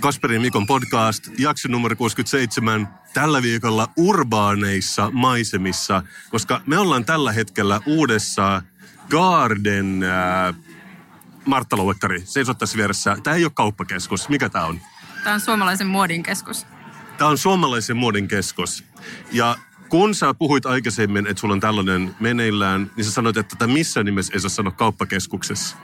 Kasperin Mikon podcast, jakso numero 67, tällä viikolla urbaaneissa maisemissa, koska me ollaan tällä hetkellä uudessa Garden... Äh, Martta Louekkari, seisot tässä vieressä. Tämä ei ole kauppakeskus. Mikä tämä on? Tämä on suomalaisen muodin keskus. Tämä on suomalaisen muodin keskus. Ja kun sä puhuit aikaisemmin, että sulla on tällainen meneillään, niin sä sanoit, että tätä missään nimessä ei saa sanoa kauppakeskuksessa.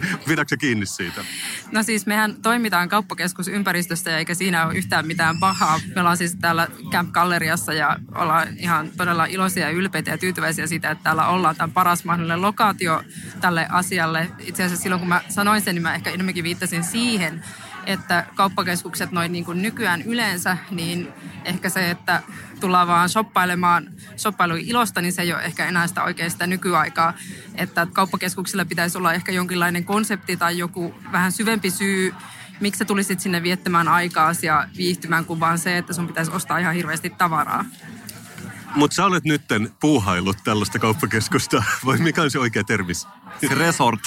Pidätkö kiinni siitä? No siis mehän toimitaan kauppakeskusympäristössä eikä siinä ole yhtään mitään pahaa. Me ollaan siis täällä Camp Galleriassa ja ollaan ihan todella iloisia ja ylpeitä ja tyytyväisiä siitä, että täällä ollaan. Tämä paras mahdollinen lokaatio tälle asialle. Itse asiassa silloin kun mä sanoin sen, niin mä ehkä enemmänkin viittasin siihen, että kauppakeskukset noin niin kuin nykyään yleensä, niin ehkä se, että tullaan vaan shoppailemaan shoppailun ilosta, niin se ei ole ehkä enää sitä oikeasta nykyaikaa. Että kauppakeskuksilla pitäisi olla ehkä jonkinlainen konsepti tai joku vähän syvempi syy, miksi sä tulisit sinne viettämään aikaa ja viihtymään, kuin vaan se, että sun pitäisi ostaa ihan hirveästi tavaraa. Mutta sä olet nytten puuhailut tällaista kauppakeskusta, vai mikä on se oikea termi? Resort.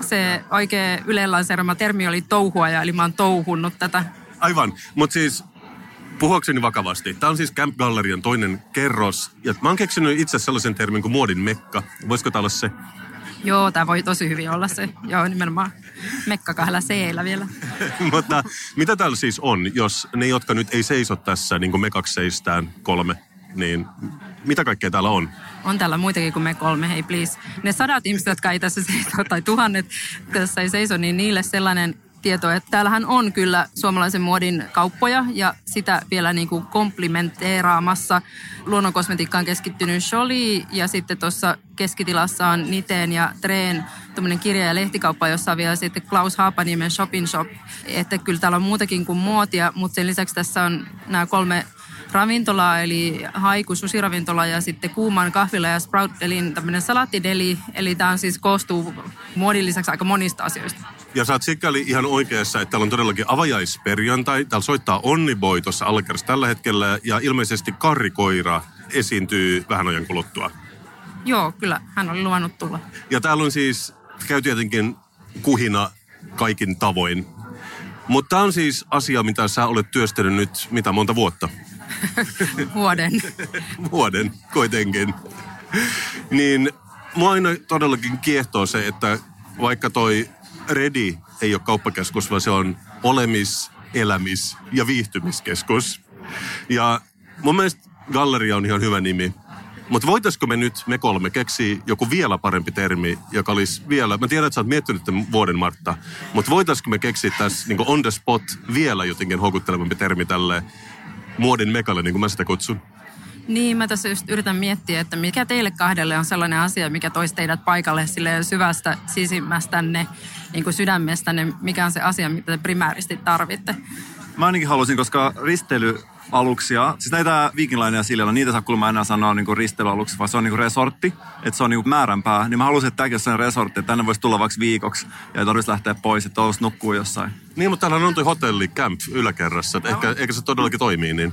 Se oikea yleenlanseerama termi oli touhua, eli mä oon touhunnut tätä. Aivan, mutta siis puhuakseni vakavasti. Tämä on siis Camp Gallerian toinen kerros. Ja mä oon keksinyt itse sellaisen termin kuin muodin mekka. Voisiko tämä olla se? Joo, tämä voi tosi hyvin olla se. Joo, nimenomaan mekka kahdella seellä vielä. Mutta mitä täällä siis on, jos ne, jotka nyt ei seiso tässä niin kuin me kaksi seistään kolme, niin mitä kaikkea täällä on? On täällä muitakin kuin me kolme, hei please. Ne sadat ihmiset, jotka ei tässä seiso, tai tuhannet tässä ei seiso, niin niille sellainen tieto, että täällähän on kyllä suomalaisen muodin kauppoja ja sitä vielä niin kuin komplimenteeraamassa. Luonnonkosmetiikkaan keskittynyt Sholi ja sitten tuossa keskitilassa on Niteen ja Treen tämmöinen kirja- ja lehtikauppa, jossa on vielä sitten Klaus Haapaniemen Shopping Shop. Että kyllä täällä on muutakin kuin muotia, mutta sen lisäksi tässä on nämä kolme ravintolaa, eli Haiku susiravintola ja sitten Kuuman kahvila ja Sprout Delin tämmöinen salaattideli. Eli tämä on siis koostuu muodin lisäksi aika monista asioista. Ja sä oot sikäli ihan oikeassa, että täällä on todellakin avajaisperjantai. Täällä soittaa Onni Boy tuossa Alkerissa tällä hetkellä ja ilmeisesti Karri Koira esiintyy vähän ajan kuluttua. Joo, kyllä. Hän oli luvannut tulla. Ja täällä on siis, käy tietenkin kuhina kaikin tavoin. Mutta tämä on siis asia, mitä sä olet työstänyt nyt mitä monta vuotta? Vuoden. Vuoden, kuitenkin. Niin mua aina todellakin kiehtoo se, että vaikka toi Redi ei ole kauppakeskus, vaan se on olemis, elämis ja viihtymiskeskus. Ja mun mielestä galleria on ihan hyvä nimi. Mutta voitaisiko me nyt, me kolme, keksiä joku vielä parempi termi, joka olisi vielä, mä tiedän, että sä oot miettinyt tämän vuoden Martta, mutta voitaisiko me keksiä tässä niin on the spot vielä jotenkin houkuttelevampi termi tälle muodin mekalle, niin kuin mä sitä kutsun? Niin, mä tässä just yritän miettiä, että mikä teille kahdelle on sellainen asia, mikä toisi teidät paikalle sille syvästä sisimmästänne, niin kuin sydämestänne, mikä on se asia, mitä te primääristi tarvitte? Mä ainakin halusin, koska risteily aluksia. Siis näitä Viking Siljalla, niitä saa kuulemma enää sanoa niin risteilyaluksi, vaan se on niin resortti, että se on niin määränpää. Niin mä halusin, että tämäkin on resortti, että tänne voisi tulla vaikka viikoksi ja ei tarvitsisi lähteä pois, että olisi nukkuu jossain. Niin, mutta täällä on tuo hotelli camp yläkerrassa, että ehkä, ehkä se todellakin toimii niin.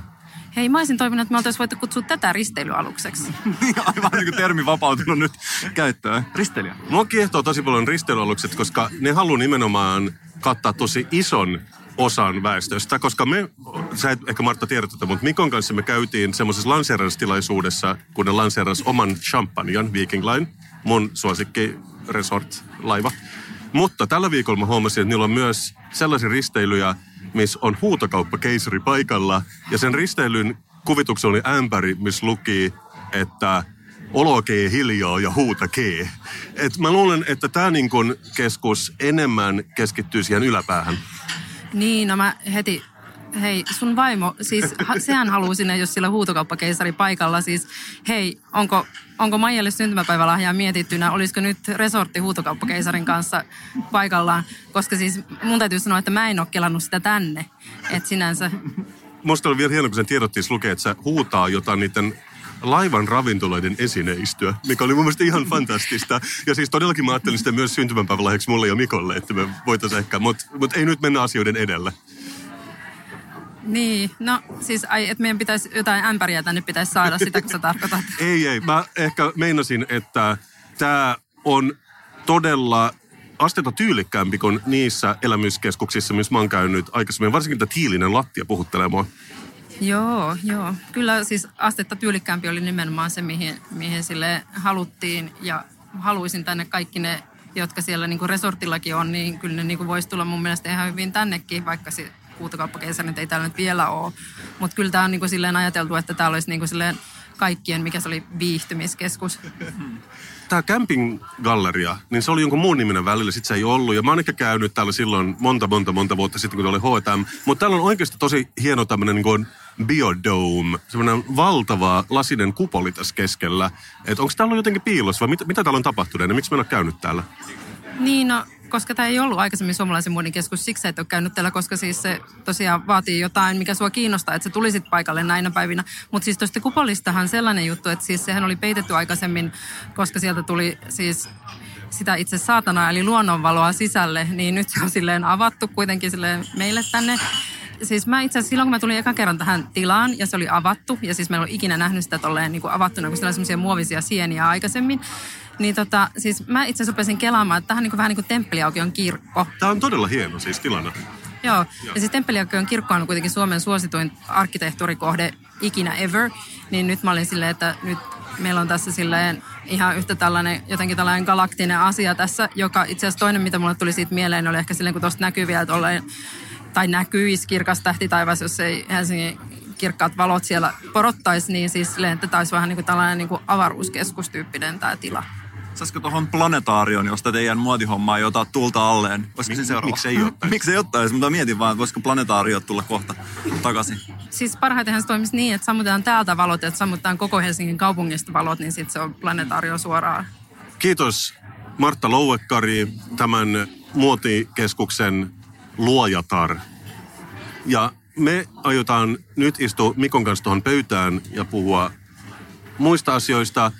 Hei, mä olisin toivonut, että me oltaisiin voitu kutsua tätä risteilyalukseksi. Niin, aivan niin kuin termi vapautunut nyt käyttöön. Risteilijä. Mua kiehtoo tosi paljon risteilyalukset, koska ne haluaa nimenomaan kattaa tosi ison osan väestöstä, koska me, sä et ehkä Martta tiedä tätä, mutta Mikon kanssa me käytiin semmoisessa lanseeraustilaisuudessa, kun ne lanseeras oman champanjan Viking Line, mun suosikki resort-laiva. Mutta tällä viikolla mä huomasin, että niillä on myös sellaisia risteilyjä, missä on huutokauppakeisari paikalla. Ja sen risteilyn kuvituksella oli ämpäri, missä luki, että olokee hiljaa ja huutakee. Et mä luulen, että tämä niin keskus enemmän keskittyy siihen yläpäähän. Niin, no mä heti hei, sun vaimo, siis sehän haluaa sinne, jos sillä huutokauppakeisari paikalla. Siis hei, onko, onko Maijalle syntymäpäivälahjaa mietittynä? Olisiko nyt resortti huutokauppakeisarin kanssa paikallaan? Koska siis mun täytyy sanoa, että mä en ole kelannut sitä tänne. Että sinänsä... Musta oli vielä hieno, kun sen tiedottiin lukee, että se huutaa jotain niiden laivan ravintoloiden esineistöä, mikä oli mun mielestä ihan fantastista. Ja siis todellakin mä ajattelin sitä myös syntymäpäivälahjaksi mulle ja Mikolle, että me voitaisiin ehkä, mutta mut ei nyt mennä asioiden edellä. Niin, no siis ai, että meidän pitäisi jotain ämpäriä tänne pitäisi saada, sitä kun sä tarkoitat. Ei, ei. Mä ehkä meinasin, että tämä on todella astetta tyylikkäämpi kuin niissä elämyskeskuksissa, missä mä oon käynyt aikaisemmin. Varsinkin tämä tiilinen lattia puhuttelee mua. Joo, joo. Kyllä siis astetta tyylikkäämpi oli nimenomaan se, mihin, mihin sille haluttiin ja haluaisin tänne kaikki ne, jotka siellä niin kuin resortillakin on, niin kyllä ne niin kuin voisi tulla mun mielestä ihan hyvin tännekin, vaikka se huutokauppakeisari nyt ei täällä nyt vielä ole. Mutta kyllä tämä on niin kuin silleen ajateltu, että täällä olisi niin kuin silleen kaikkien, mikä se oli viihtymiskeskus. Tämä camping-galleria, niin se oli jonkun muun niminen välillä, sit se ei ollut. Ja mä oon ehkä käynyt täällä silloin monta, monta, monta vuotta sitten, kun oli H&M. Mutta täällä on oikeasti tosi hieno tämmöinen niin biodome, semmoinen valtava lasinen kupoli tässä keskellä. Että onko täällä jotenkin piilossa vai mit, mitä täällä on tapahtunut ja miksi mä en ole käynyt täällä? Niin, no, koska tämä ei ollut aikaisemmin suomalaisen muodin keskus, siksi et ole käynyt täällä, koska siis se tosiaan vaatii jotain, mikä sua kiinnostaa, että sä tulisit paikalle näinä päivinä. Mutta siis tuosta kupolistahan sellainen juttu, että siis sehän oli peitetty aikaisemmin, koska sieltä tuli siis sitä itse saatanaa, eli luonnonvaloa sisälle, niin nyt se on silleen avattu kuitenkin silleen meille tänne siis mä itse asiassa silloin, kun mä tulin eka kerran tähän tilaan ja se oli avattu, ja siis meillä on ikinä nähnyt sitä tolleen niin kuin avattuna, kun siellä on semmoisia muovisia sieniä aikaisemmin, niin tota, siis mä itse asiassa rupesin kelaamaan, että tähän on niin kuin, vähän niin kuin temppeliaukion kirkko. Tämä on todella hieno siis tilana. Joo, ja siis Temppeliaukion kirkko on kuitenkin Suomen suosituin arkkitehtuurikohde ikinä ever, niin nyt mä olin silleen, että nyt meillä on tässä silleen ihan yhtä tällainen, jotenkin tällainen galaktinen asia tässä, joka itse asiassa toinen, mitä mulle tuli siitä mieleen, oli ehkä silleen, kun tuosta näkyy vielä tolleen, tai näkyisi kirkas tähti taivas, jos ei Helsingin kirkkaat valot siellä porottaisi, niin siis silleen, että taisi vähän niin kuin tällainen niin kuin avaruuskeskustyyppinen tämä tila. Saisiko tuohon planetaarion, josta teidän muotihommaa ei ota tulta alleen? Olisiko se seuraava? Miksi ei ottaisi? Miksi ei ottaisi? Mutta mietin vaan, että voisiko planetaario tulla kohta takaisin. Siis parhaitenhan se toimisi niin, että sammutetaan täältä valot, että sammutetaan koko Helsingin kaupungista valot, niin sitten se on planetaario suoraan. Kiitos Martta Louekkari, tämän muotikeskuksen luojatar. Ja me aiotaan nyt istua Mikon kanssa tuohon pöytään ja puhua muista asioista,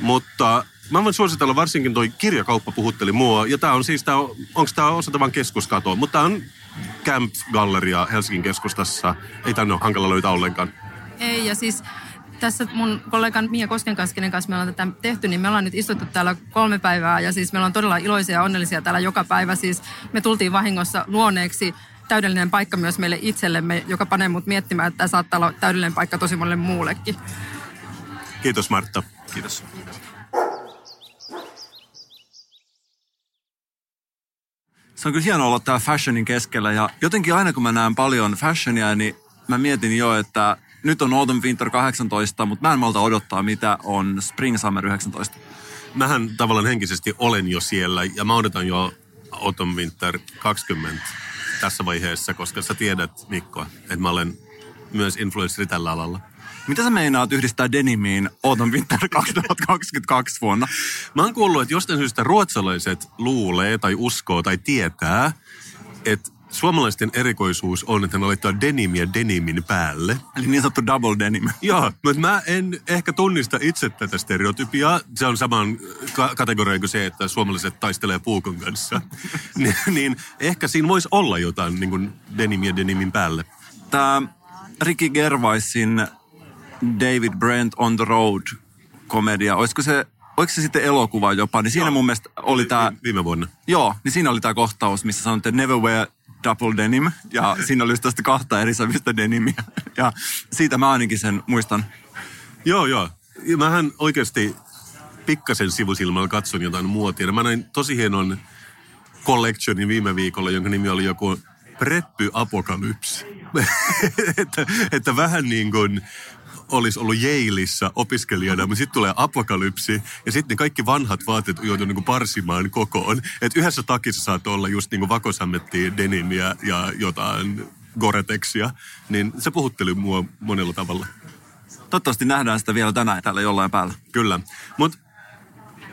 mutta mä voin suositella varsinkin toi kirjakauppa puhutteli mua. Ja tää on siis, tää on, onks tää osa tämän keskuskatoa, mutta tää on Camp Galleria Helsingin keskustassa. Ei tänne ole hankala löytää ollenkaan. Ei, ja siis tässä mun kollegan Mia Kosken kanssa, kenen kanssa me ollaan tätä tehty, niin me ollaan nyt istuttu täällä kolme päivää ja siis meillä on todella iloisia ja onnellisia täällä joka päivä. Siis me tultiin vahingossa luoneeksi täydellinen paikka myös meille itsellemme, joka panee mut miettimään, että tämä saattaa olla täydellinen paikka tosi monelle muullekin. Kiitos Martta. Kiitos. Se on kyllä hienoa olla täällä fashionin keskellä ja jotenkin aina kun mä näen paljon fashionia, niin mä mietin jo, että nyt on Autumn Winter 18, mutta mä en malta odottaa, mitä on Spring Summer 19. Mähän tavallaan henkisesti olen jo siellä ja mä odotan jo Autumn Winter 20 tässä vaiheessa, koska sä tiedät Mikko, että mä olen myös influenssari tällä alalla. Mitä sä meinaat yhdistää denimiin Autumn Winter 2022 vuonna? Mä oon kuullut, että jostain syystä ruotsalaiset luulee tai uskoo tai tietää, että suomalaisten erikoisuus on, että ne laittaa denimiä denimin päälle. Eli niin sanottu double denim. Joo, mutta mä en ehkä tunnista itse tätä stereotypiaa. Se on saman ka- kategoria kuin se, että suomalaiset taistelee puukon kanssa. Ni- niin ehkä siinä voisi olla jotain niin kuin denimiä denimin päälle. Tämä Ricky Gervaisin David Brent on the Road komedia, olisiko se, oliko se sitten elokuva jopa, niin siinä Joo. mun mielestä oli tämä, Viime vuonna. joo, niin siinä oli tämä kohtaus, missä sanoitte never wear double denim, ja siinä oli tästä kahta eri sävyistä denimiä, ja siitä mä ainakin sen muistan. Joo, joo. Ja Mähän oikeasti pikkasen sivusilmällä katson jotain muotia. Mä näin tosi hienon collectionin viime viikolla, jonka nimi oli joku Preppy Apokalypse. että, että vähän niin kuin olisi ollut Yaleissa opiskelijana, mutta sitten tulee apokalypsi ja sitten kaikki vanhat vaatteet on joutunut niin parsimaan kokoon. Että yhdessä takissa saat olla just niin kuin vakosammettia, denimiä ja jotain Goretexia. Niin se puhutteli mua monella tavalla. Toivottavasti nähdään sitä vielä tänään täällä jollain päällä. Kyllä. Mutta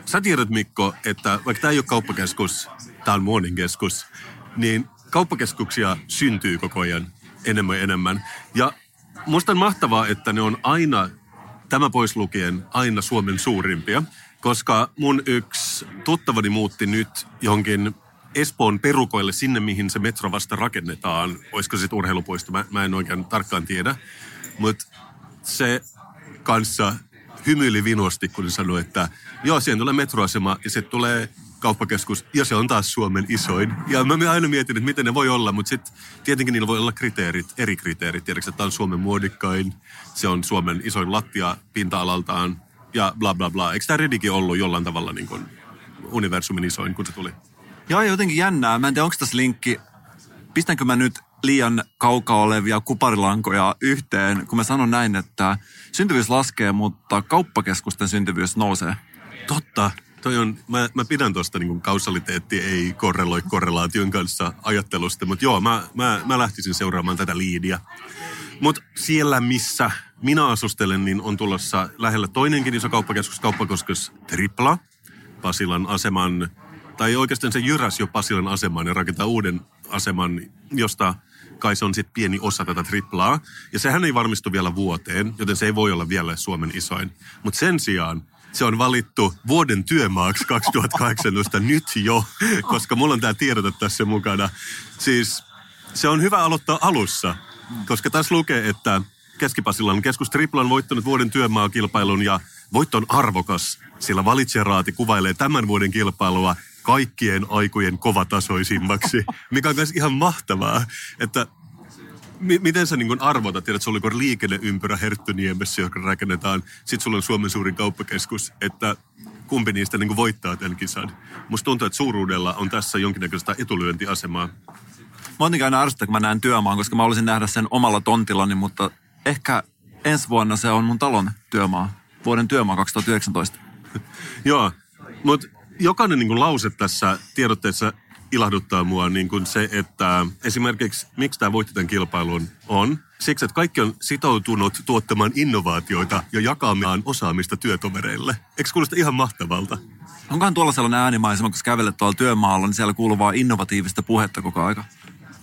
sä tiedät Mikko, että vaikka tämä ei ole kauppakeskus, tämä on muonin-keskus, niin kauppakeskuksia syntyy koko ajan enemmän ja enemmän. Ja musta on mahtavaa, että ne on aina tämä pois lukien aina Suomen suurimpia, koska mun yksi tuttavani muutti nyt johonkin Espoon perukoille sinne, mihin se metro vasta rakennetaan. Olisiko se urheilupuisto? Mä, mä en oikein tarkkaan tiedä. Mutta se kanssa hymyili vinosti, kun sanoi, että joo, siihen tulee metroasema ja sitten tulee kauppakeskus ja se on taas Suomen isoin. Ja mä aina mietin, että miten ne voi olla, mutta sitten tietenkin niillä voi olla kriteerit, eri kriteerit. Tiedätkö, että tämä on Suomen muodikkain, se on Suomen isoin lattia pinta-alaltaan ja bla bla bla. Eikö tämä Redikin ollut jollain tavalla niin kuin universumin isoin, kun se tuli? Joo, jotenkin jännää. Mä en tiedä, onko tässä linkki. Pistänkö mä nyt liian kaukaa olevia kuparilankoja yhteen, kun mä sanon näin, että syntyvyys laskee, mutta kauppakeskusten syntyvyys nousee. Totta. Toi on, mä, mä pidän tuosta niin kausaliteetti ei korreloi korrelaation kanssa ajattelusta, mutta joo, mä, mä, mä lähtisin seuraamaan tätä liidiä. Mutta siellä, missä minä asustelen, niin on tulossa lähellä toinenkin iso kauppakeskus, kauppakeskus Tripla, Pasilan aseman, tai oikeastaan se jyräs jo Pasilan aseman ja rakentaa uuden aseman, josta kai se on sitten pieni osa tätä triplaa. Ja sehän ei varmistu vielä vuoteen, joten se ei voi olla vielä Suomen isoin. Mutta sen sijaan se on valittu vuoden työmaaksi 2018 nyt jo, koska mulla on tämä tiedote tässä mukana. Siis se on hyvä aloittaa alussa, koska tässä lukee, että Keskipasilan keskus Tripla on voittanut vuoden työmaakilpailun ja voitto on arvokas, sillä valitsijaraati kuvailee tämän vuoden kilpailua kaikkien aikojen kovatasoisimmaksi, mikä on myös ihan mahtavaa, että m- miten sä niin arvotat, tiedät, sulla on liikenneympyrä Herttöniemessä, joka rakennetaan, sitten sulla on Suomen suurin kauppakeskus, että kumpi niistä niin voittaa tämän kisan. Musta tuntuu, että suuruudella on tässä jonkinnäköistä etulyöntiasemaa. Mä oon aina ärsyttä, kun mä näen työmaan, koska mä olisin nähdä sen omalla tontillani, mutta ehkä ensi vuonna se on mun talon työmaa. Vuoden työmaa 2019. Joo, mutta jokainen niin lause tässä tiedotteessa ilahduttaa mua niin kuin se, että esimerkiksi miksi tämä voitti tämän kilpailun on siksi, että kaikki on sitoutunut tuottamaan innovaatioita ja jakamaan osaamista työtovereille. Eikö kuulosta ihan mahtavalta? Onkohan tuolla sellainen äänimaisema, kun kävelet tuolla työmaalla, niin siellä kuuluu vaan innovatiivista puhetta koko aika?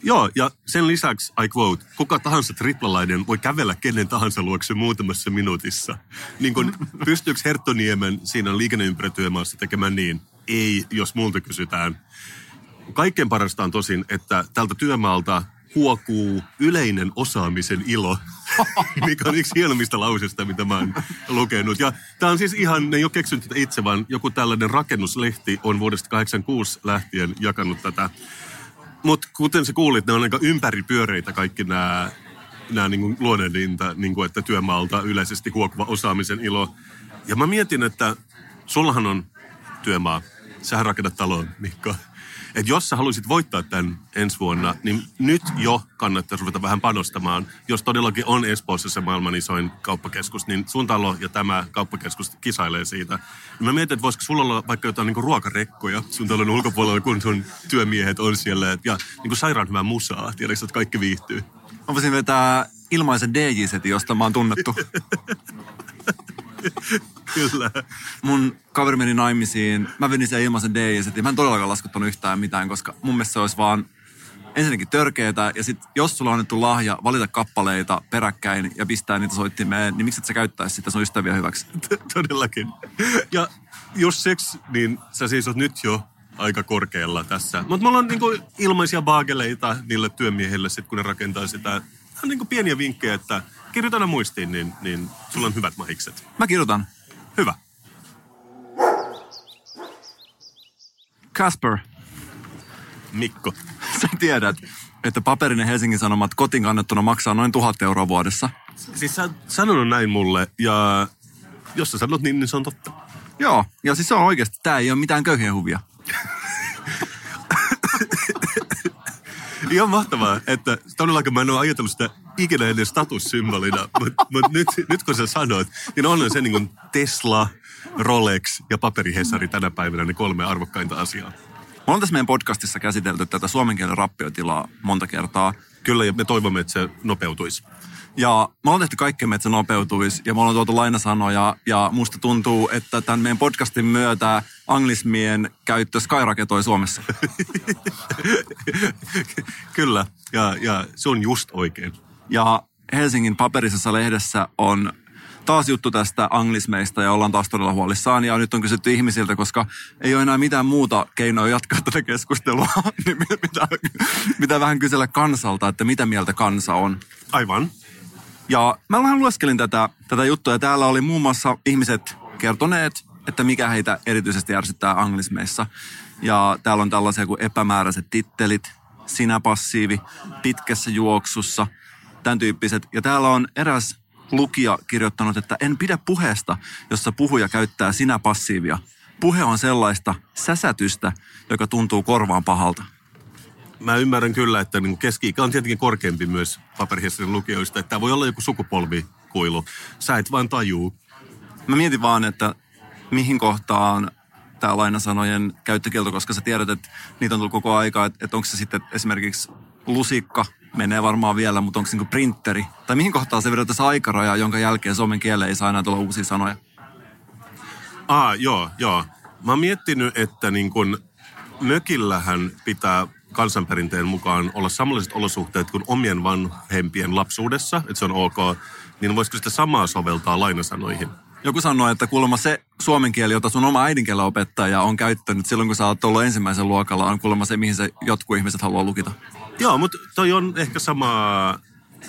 Joo, ja sen lisäksi, I quote, kuka tahansa triplalainen voi kävellä kenen tahansa luokse muutamassa minuutissa. Niin kun, pystyykö Herttoniemen siinä liikenneympärötyömaassa tekemään niin? Ei, jos multa kysytään. Kaikkein parasta on tosin, että tältä työmaalta huokuu yleinen osaamisen ilo, mikä on yksi hienommista lausista, mitä mä oon lukenut. Ja tämä on siis ihan, ne ei ole keksinyt tätä itse, vaan joku tällainen rakennuslehti on vuodesta 86 lähtien jakanut tätä mutta kuten sä kuulit, ne on aika ympäripyöreitä kaikki nämä nämä niin luonnehdinta, niin kuin, että työmaalta yleisesti huokuva osaamisen ilo. Ja mä mietin, että sullahan on työmaa. Sähän rakennat talon, Mikko että jos sä haluaisit voittaa tämän ensi vuonna, niin nyt jo kannattaa ruveta vähän panostamaan. Jos todellakin on Espoossa se maailman isoin kauppakeskus, niin sun talo ja tämä kauppakeskus kisailee siitä. Mä mietin, että voisiko sulla olla vaikka jotain niin ruokarekkoja sun talon ulkopuolella, kun sun työmiehet on siellä. Ja niin kuin sairaan hyvää musaa, tiedätkö, että kaikki viihtyy. Mä voisin vetää ilmaisen DJ-setin, josta mä oon tunnettu. Kyllä. Mun kaveri meni naimisiin, mä venin sen ilmaisen DJ-setin. Mä en todellakaan laskuttanut yhtään mitään, koska mun mielestä se olisi vaan ensinnäkin törkeetä, ja sitten jos sulla on annettu lahja valita kappaleita peräkkäin ja pistää niitä soittimeen, niin miksi et sä käyttäisi sitä sun ystäviä hyväksi? Todellakin. Ja jos seks, niin sä siis oot nyt jo aika korkealla tässä. Mutta mulla on niinku ilmaisia baageleita niille työmiehille, sit kun ne rakentaa sitä. Tämä on niinku pieniä vinkkejä, että kirjoita muistiin, niin, niin sulla on hyvät mahikset. Mä kirjoitan. Hyvä. Casper, Mikko. sä tiedät, että paperinen Helsingin Sanomat kotiin kannettuna maksaa noin tuhat euroa vuodessa. Siis sä oot sanonut näin mulle, ja jos sä sanot niin, niin se on totta. Joo, ja siis se on oikeasti, tää ei ole mitään köyhien huvia. Ihan mahtavaa, että todellakin mä en ole ajatellut sitä ikinä ennen statussymbolina, mutta mut nyt, nyt kun sä sanoit, niin on se niin Tesla, Rolex ja paperihesari tänä päivänä ne kolme arvokkainta asiaa. Me on tässä meidän podcastissa käsitelty tätä suomen kielen rappiotilaa monta kertaa. Kyllä, ja me toivomme, että se nopeutuisi. Ja me ollaan tehty kaikkemme, että se nopeutuisi ja me ollaan tuotu lainasanoja ja musta tuntuu, että tämän meidän podcastin myötä anglismien käyttö skyraketoi Suomessa. Kyllä, ja, ja se on just oikein. Ja Helsingin paperisessa lehdessä on taas juttu tästä anglismeista ja ollaan taas todella huolissaan. Ja nyt on kysytty ihmisiltä, koska ei ole enää mitään muuta keinoa jatkaa tätä keskustelua, niin mitä, mitä vähän kysellä kansalta, että mitä mieltä kansa on. Aivan. Ja mä vähän lueskelin tätä, tätä juttua ja täällä oli muun muassa ihmiset kertoneet, että mikä heitä erityisesti ärsyttää anglismeissa. Ja täällä on tällaisia kuin epämääräiset tittelit, sinä passiivi, pitkässä juoksussa, tämän tyyppiset. Ja täällä on eräs lukija kirjoittanut, että en pidä puheesta, jossa puhuja käyttää sinä passiivia. Puhe on sellaista säsätystä, joka tuntuu korvaan pahalta. Mä ymmärrän kyllä, että niin keski on tietenkin korkeampi myös paperihistorian lukijoista, että tämä voi olla joku sukupolvikuilu. Sä et vaan tajuu. Mä mietin vaan, että mihin kohtaan tämä lainasanojen käyttökielto, koska sä tiedät, että niitä on tullut koko aika, että, että onko se sitten esimerkiksi lusikka, menee varmaan vielä, mutta onko se niin printeri? Tai mihin kohtaan se vedettäisiin aikaraja, jonka jälkeen suomen kieleen ei saa enää tulla uusia sanoja? Ah, joo, joo. Mä oon miettinyt, että niin kun mökillähän pitää kansanperinteen mukaan olla samanlaiset olosuhteet kuin omien vanhempien lapsuudessa, että se on ok, niin voisiko sitä samaa soveltaa lainasanoihin? Joku sanoi, että kuulemma se suomen kieli, jota sun oma äidinkielen opettaja on käyttänyt silloin, kun sä oot ollut ensimmäisen luokalla, on kuulemma se, mihin se jotkut ihmiset haluaa lukita. Joo, mutta toi on ehkä sama...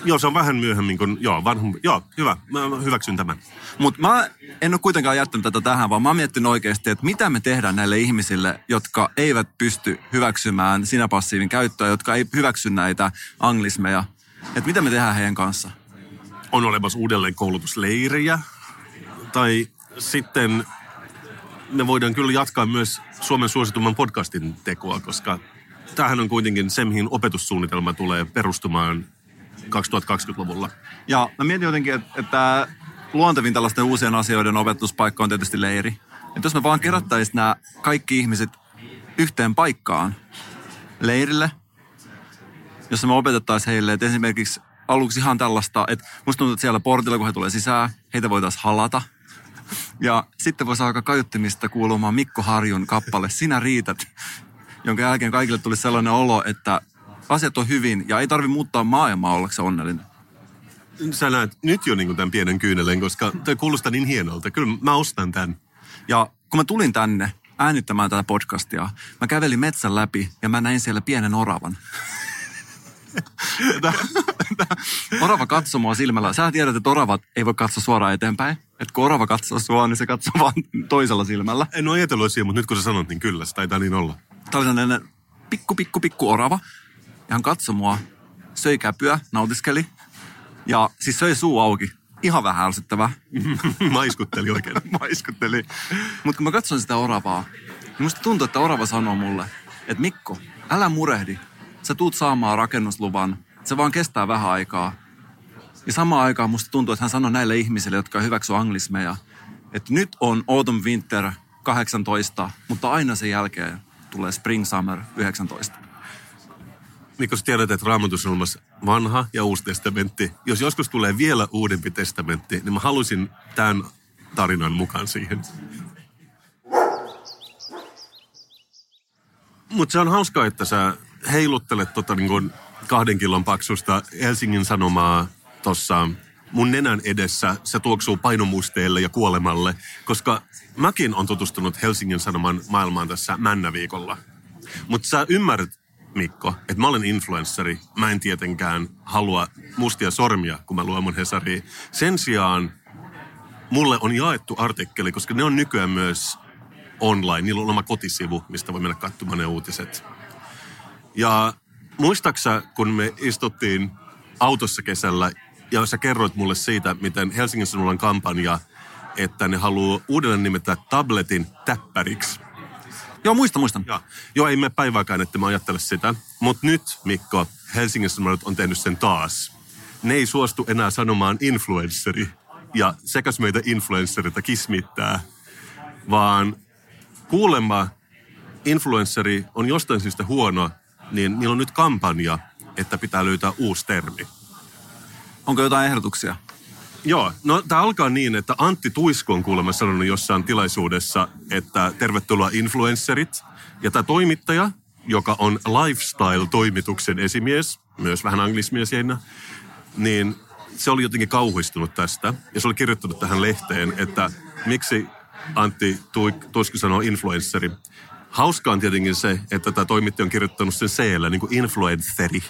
Joo, se on vähän myöhemmin kuin... Joo, vanhum... Joo, hyvä. Mä hyväksyn tämän. Mutta mä en ole kuitenkaan jättänyt tätä tähän, vaan mä oon miettinyt oikeasti, että mitä me tehdään näille ihmisille, jotka eivät pysty hyväksymään sinäpassiivin käyttöä, jotka ei hyväksy näitä anglismeja. Että mitä me tehdään heidän kanssa? On olemassa uudelleen koulutusleirejä. Tai sitten me voidaan kyllä jatkaa myös Suomen suositumman podcastin tekoa, koska tämähän on kuitenkin se, mihin opetussuunnitelma tulee perustumaan 2020-luvulla. Ja mä mietin jotenkin, että, luontevin tällaisten uusien asioiden opetuspaikka on tietysti leiri. Että jos me vaan kerättäisiin nämä kaikki ihmiset yhteen paikkaan leirille, jossa me opetettaisiin heille, että esimerkiksi aluksi ihan tällaista, että musta tuntuu, että siellä portilla, kun he tulee sisään, heitä voitaisiin halata. Ja sitten voisi alkaa kajuttimista kuulumaan Mikko Harjun kappale Sinä riität, jonka jälkeen kaikille tuli sellainen olo, että asiat on hyvin ja ei tarvi muuttaa maailmaa ollakseen onnellinen. Sä näet nyt jo niin tämän pienen kyynelen, koska toi kuulostaa niin hienolta. Kyllä mä ostan tämän. Ja kun mä tulin tänne äänittämään tätä podcastia, mä kävelin metsän läpi ja mä näin siellä pienen oravan. orava katsoi mua silmällä. Sä tiedät, että oravat ei voi katsoa suoraan eteenpäin. Että kun orava katsoo sua, niin se katsoo vaan toisella silmällä. En ole ajatellut siihen, mutta nyt kun sä sanot, niin kyllä, se taitaa niin olla. Tämä oli sellainen pikku, pikku, pikku orava. Ja hän katsoi mua, söi käpyä, nautiskeli. Ja siis söi suu auki. Ihan vähän ärsyttävää. Maiskutteli oikein. Maiskutteli. Mutta kun mä katson sitä oravaa, niin musta tuntuu, että orava sanoo mulle, että Mikko, älä murehdi. Sä tuut saamaan rakennusluvan. Se vaan kestää vähän aikaa. Ja samaan aikaan musta tuntuu, että hän sanoi näille ihmisille, jotka hyväksy anglismeja, että nyt on Autumn Winter 18, mutta aina sen jälkeen tulee Spring Summer 19. Mikko, sä tiedät, että raamatus on olemassa vanha ja uusi testamentti. Jos joskus tulee vielä uudempi testamentti, niin mä halusin tämän tarinan mukaan siihen. Mutta se on hauskaa, että sä heiluttelet tota niin kuin kahden kilon paksusta Helsingin Sanomaa tuossa mun nenän edessä. Se tuoksuu painomusteelle ja kuolemalle, koska mäkin on tutustunut Helsingin Sanoman maailmaan tässä Männäviikolla. Mutta sä ymmärrät, Mikko, että mä olen influenssari. Mä en tietenkään halua mustia sormia, kun mä luen mun Hesariin. Sen sijaan mulle on jaettu artikkeli, koska ne on nykyään myös online. Niillä on oma kotisivu, mistä voi mennä katsomaan ne uutiset. Ja muistaksa, kun me istuttiin autossa kesällä ja sä kerroit mulle siitä, miten Helsingin Sanoman kampanja, että ne haluaa uudelleen nimetä tabletin täppäriksi. Joo, muista, muistan. Joo, Joo ei me päivääkään, että mä ajattele sitä. Mutta nyt, Mikko, Helsingin Sanomat on tehnyt sen taas. Ne ei suostu enää sanomaan influenssari ja sekäs meitä influenssereita kismittää, vaan kuulemma influenssari on jostain syystä huono, niin niillä on nyt kampanja, että pitää löytää uusi termi. Onko jotain ehdotuksia? Joo, no tämä alkaa niin, että Antti Tuisku on kuulemma sanonut jossain tilaisuudessa, että tervetuloa influencerit. Ja tämä toimittaja, joka on lifestyle-toimituksen esimies, myös vähän anglismia siinä, niin se oli jotenkin kauhistunut tästä. Ja se oli kirjoittanut tähän lehteen, että miksi Antti Tuisku sanoo influensseri. Hauskaa on tietenkin se, että tämä toimittaja on kirjoittanut sen c niin kuin influensseri,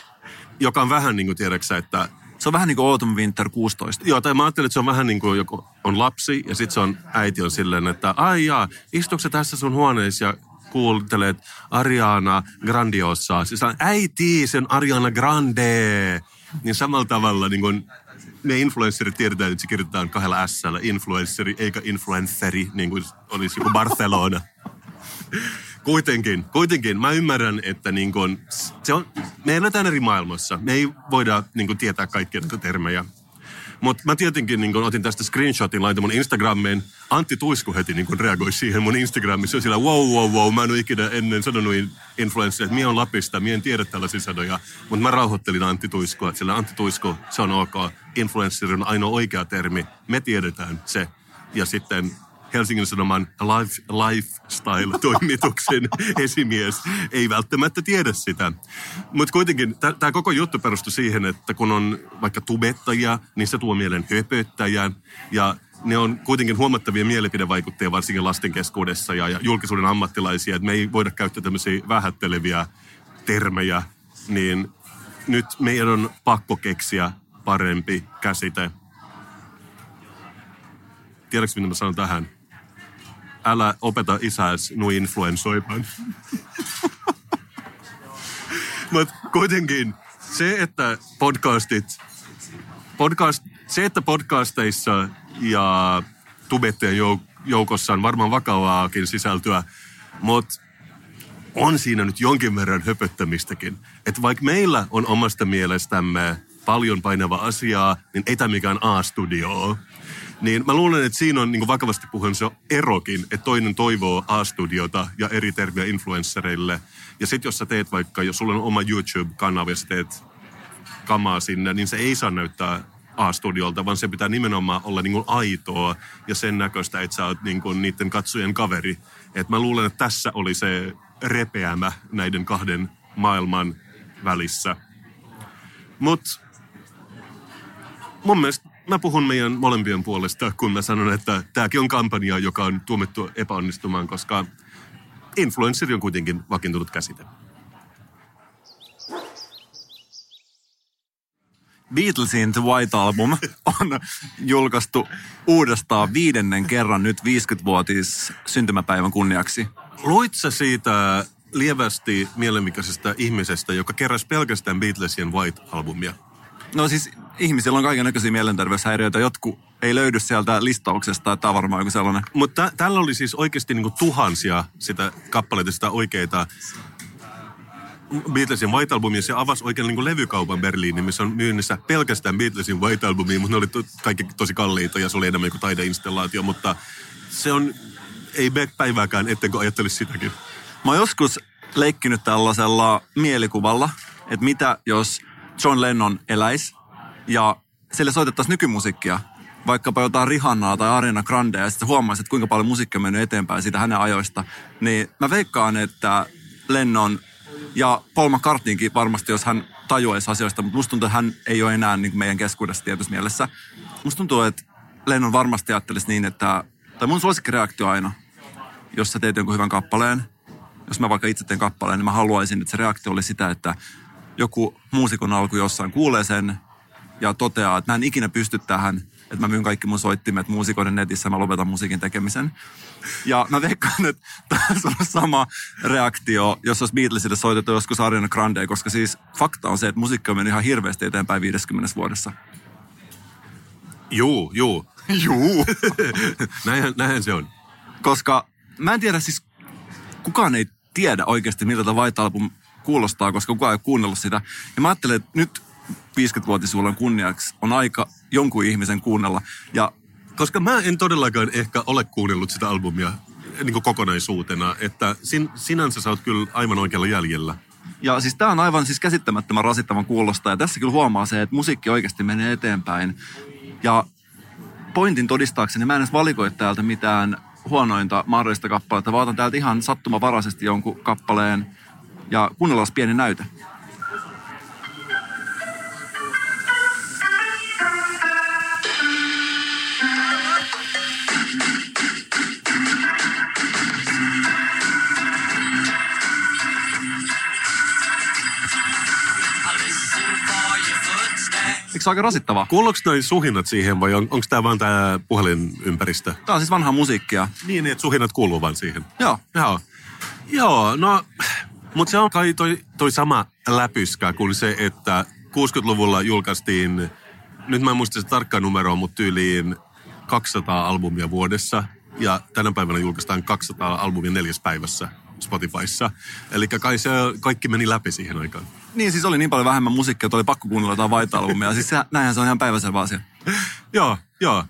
joka on vähän niin kuin tiedäksä, että se on vähän niin kuin Autumn Winter 16. Joo, tai mä ajattelin, että se on vähän niin kuin joku on lapsi ja sitten se on äiti on silleen, että ai jaa, istuuko tässä sun huoneessa ja kuuntelet Ariana Grandiosaa. Siis on äiti, sen Ariana Grande. Niin samalla tavalla niin kuin me influencerit tiedetään, että se kirjoitetaan kahdella s influenceri eikä influenceri, niin kuin olisi joku Barcelona. Kuitenkin, kuitenkin mä ymmärrän, että niin kun, se on, me eletään eri maailmassa. Me ei voida niin kun, tietää kaikkia termejä. Mutta mä tietenkin niin kun, otin tästä screenshotin, laitan mun Instagramiin. Antti Tuisku heti niin kun, reagoi siihen mun Instagramissa. Sillä wow, wow, wow, mä en ole ikinä ennen sanonut influenssille, että mie on Lapista, mie en tiedä tällaisia sanoja. Mutta mä rauhoittelin Antti Tuiskua, että sillä Antti Tuisku, se on ok. Influencer on ainoa oikea termi. Me tiedetään se. Ja sitten Helsingin Sanoman life, lifestyle-toimituksen esimies ei välttämättä tiedä sitä. Mutta kuitenkin tämä koko juttu perustui siihen, että kun on vaikka tubettajia, niin se tuo mielen höpöttäjän ja ne on kuitenkin huomattavia mielipidevaikuttajia varsinkin lasten keskuudessa ja, ja julkisuuden ammattilaisia, että me ei voida käyttää tämmöisiä vähätteleviä termejä, niin nyt meidän on pakko keksiä parempi käsite. Tiedätkö, mitä mä sanon tähän? Älä opeta isäs nu influensoimaan. Mutta kuitenkin se, että podcastit, podcast, se, että podcasteissa ja tubetteen joukossa on varmaan vakavaakin sisältöä, mutta on siinä nyt jonkin verran höpöttämistäkin. Että vaikka meillä on omasta mielestämme paljon painava asiaa, niin ei tämä mikään A-studio niin mä luulen, että siinä on niin vakavasti puhuen se erokin, että toinen toivoo A-studiota ja eri termiä influenssereille. Ja sitten jos sä teet vaikka, jos sulla on oma YouTube-kanava ja sä teet kamaa sinne, niin se ei saa näyttää A-studiolta, vaan se pitää nimenomaan olla niin kuin aitoa ja sen näköistä, että sä oot niin kuin niiden katsojen kaveri. Et mä luulen, että tässä oli se repeämä näiden kahden maailman välissä. Mutta mun mielestä mä puhun meidän molempien puolesta, kun mä sanon, että tämäkin on kampanja, joka on tuomittu epäonnistumaan, koska influenssari on kuitenkin vakiintunut käsite. Beatlesin The White Album on julkaistu uudestaan viidennen kerran nyt 50-vuotis syntymäpäivän kunniaksi. Luit sä siitä lievästi mielenkiintoisesta ihmisestä, joka keräsi pelkästään Beatlesien White Albumia? No siis ihmisillä on kaiken näköisiä mielenterveyshäiriöitä. Jotkut ei löydy sieltä listauksesta, että tämä on varmaan joku sellainen. Mutta tällä oli siis oikeasti niinku tuhansia sitä kappaleita, sitä oikeita Beatlesin White Albumia, se avasi oikein niin kuin levykaupan Berliinin, missä on myynnissä pelkästään Beatlesin White Albumia, mutta ne oli to, kaikki tosi kalliita ja se oli enemmän kuin taideinstallaatio, mutta se on, ei päivääkään, ettenkö ajattelisi sitäkin. Mä oon joskus leikkinyt tällaisella mielikuvalla, että mitä jos John Lennon eläisi ja sille soitettaisiin nykymusiikkia, vaikkapa jotain Rihannaa tai Ariana Grandea, ja sitten huomaisi, että kuinka paljon musiikki on mennyt eteenpäin siitä hänen ajoista, niin mä veikkaan, että Lennon ja Paul McCartneykin varmasti, jos hän tajuaisi asioista, mutta musta tuntuu, että hän ei ole enää niin meidän keskuudessa tietyssä mielessä. Musta tuntuu, että Lennon varmasti ajattelisi niin, että, tai mun suosikkireaktio aina, jos sä teet jonkun hyvän kappaleen, jos mä vaikka itse teen kappaleen, niin mä haluaisin, että se reaktio oli sitä, että joku muusikon alku jossain kuulee sen ja toteaa, että mä en ikinä pysty tähän, että mä myyn kaikki mun soittimet muusikoiden netissä, mä lopetan musiikin tekemisen. Ja mä veikkaan, että tässä on sama reaktio, jos olisi Beatlesille soitettu joskus Ariana Grande, koska siis fakta on se, että musiikki on mennyt ihan hirveästi eteenpäin 50 vuodessa. Juu, juu. Juu. näinhän, näinhän se on. Koska mä en tiedä siis, kukaan ei tiedä oikeasti, miltä tämä White Album kuulostaa, koska kukaan ei ole kuunnellut sitä. Ja mä ajattelen, että nyt 50-vuotisjuhlan kunniaksi on aika jonkun ihmisen kuunnella. Ja koska mä en todellakaan ehkä ole kuunnellut sitä albumia niin kuin kokonaisuutena, että sin, sinänsä sä oot kyllä aivan oikealla jäljellä. Ja siis tää on aivan siis käsittämättömän rasittavan kuulosta ja tässä kyllä huomaa se, että musiikki oikeasti menee eteenpäin. Ja pointin todistaakseni mä en edes valikoi täältä mitään huonointa mahdollista kappaletta, vaan otan täältä ihan sattumavaraisesti jonkun kappaleen ja kuunnellaan pieni näyte. Eikö se aika rasittavaa? Kuuluuko noin suhinnat siihen vai on, onko tämä vain tämä puhelinympäristö? Tämä on siis vanhaa musiikkia. Niin, niin että suhinnat kuuluu vain siihen. Joo. Joo. Joo, no mutta se on kai toi, toi sama läpyskä kuin se, että 60-luvulla julkaistiin, nyt mä en muista se tarkkaa numeroa, mutta tyyliin 200 albumia vuodessa. Ja tänä päivänä julkaistaan 200 albumia neljäs päivässä Spotifyssa. Eli kai se kaikki meni läpi siihen aikaan. Niin, siis oli niin paljon vähemmän musiikkia, että oli pakko kuunnella jotain White-albumia. siis se, näinhän se on ihan päiväselvä asia. joo, joo.